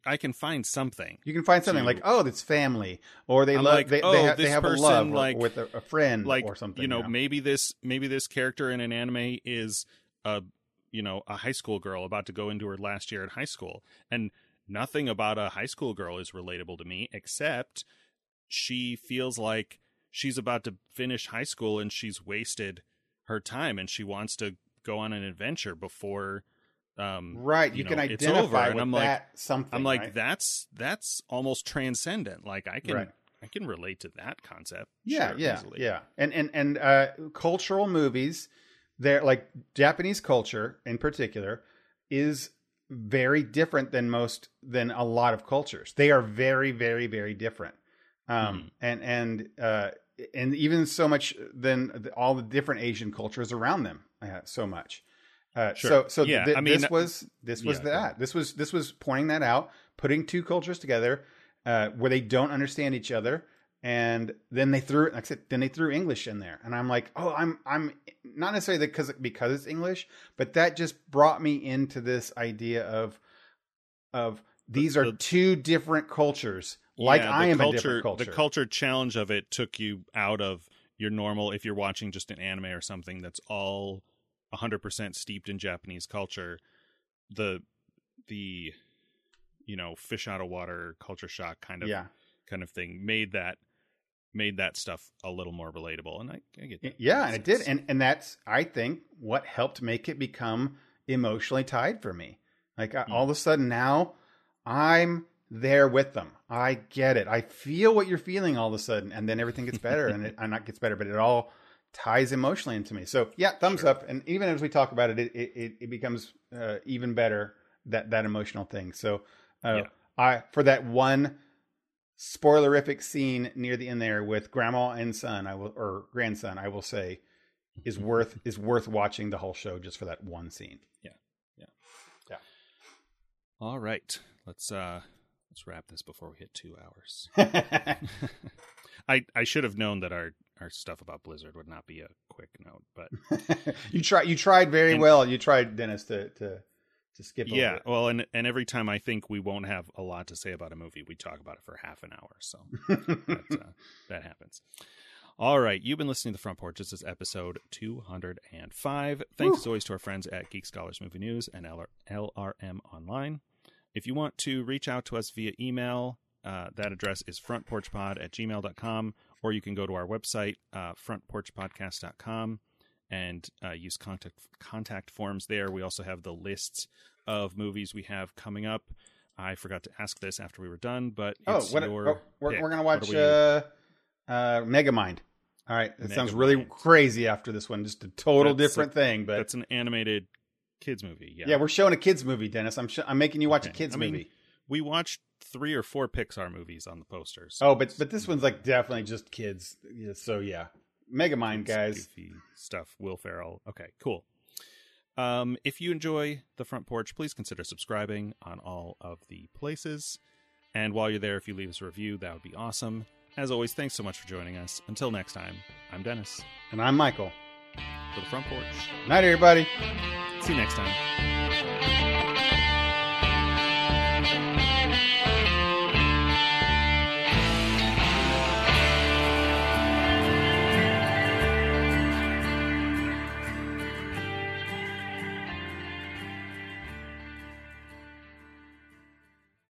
I can find something. you can find something to- like, oh, it's family, or they I'm love like, they, oh, they, ha- they have a person, love or- like- with a, a friend like or something. you know yeah. maybe this maybe this character in an anime is a you know a high school girl about to go into her last year at high school and nothing about a high school girl is relatable to me except she feels like she's about to finish high school and she's wasted her time and she wants to go on an adventure before um right, you, you can know, it's identify with I'm like- that something. I'm like right? that's that's almost transcendent like I can Right. I can relate to that concept Yeah, sure, yeah, easily. yeah. And and and uh, cultural movies, they're like Japanese culture in particular, is very different than most than a lot of cultures. They are very, very, very different. Um, and and uh, and even so much than the- all the different Asian cultures around them. Uh, so much. Uh, Sure. So so Yeah, th- I mean, this was this was yeah, that. This was this was pointing that out, putting two cultures together uh, where they don't understand each other, and then they threw like I said, then they threw English in there, and I'm like, oh, I'm I'm not necessarily because because it's English, but that just brought me into this idea of of these are the- two different cultures, like Yeah, I am culture, a different culture. The culture challenge of it took you out of your normal. If you're watching just an anime or something that's all 100% steeped in Japanese culture, the the you know fish out of water culture shock kind of yeah, kind of thing made that made that stuff a little more relatable. And I, I get that. yeah, and it did, and and that's I think what helped make it become emotionally tied for me. Like I, Hmm. all of a sudden now, I'm there with them. I get it. I feel what you're feeling all of a sudden, and then everything gets better, and it and not gets better, but it all ties emotionally into me. So yeah, thumbs Sure. up. And even as we talk about it, it it, it becomes uh, even better that that emotional thing. So uh, Yeah. I for that one spoilerific scene near the end there with grandma and son, I will or grandson, I will say, is worth is worth watching the whole show just for that one scene. Yeah, yeah, yeah. All right. Let's uh let's wrap this before we hit two hours. I I should have known that our our stuff about Blizzard would not be a quick note, but you try you tried very And- well. You tried Dennis to to to skip over yeah, well, and and every time I think we won't have a lot to say about a movie, we talk about it for half an hour, so that, uh, that happens. All right, you've been listening to the Front Porch. This is episode two hundred and five. Thanks Woo. as always to our friends at Geek Scholars Movie News and LR- LRM Online. If you want to reach out to us via email, uh, that address is frontporchpod at gmail.com, or you can go to our website, uh, frontporchpodcast.com, and uh, use contact contact forms there. We also have the lists of movies we have coming up. I forgot to ask this after we were done, but Oh, what, oh, we're, we're gonna watch uh, uh, Megamind. All right, it sounds really crazy after this one. Just a total That's different thing, but that's an animated kids movie. Yeah, yeah. we're showing a kids movie, Dennis. I'm sh- I'm making you watch a kids I mean, movie. We watched three or four Pixar movies on the posters. Oh, but but this one's like definitely just kids. Yeah, so yeah, Megamind, guys. stuff. Will Ferrell. Okay, cool. Um, if you enjoy the front porch, please consider subscribing on all of the places. And while you're there, if you leave us a review, that would be awesome. As always, thanks so much for joining us. Until next time, I'm Dennis And I'm Michael. for the front porch. Night, everybody. See you next time.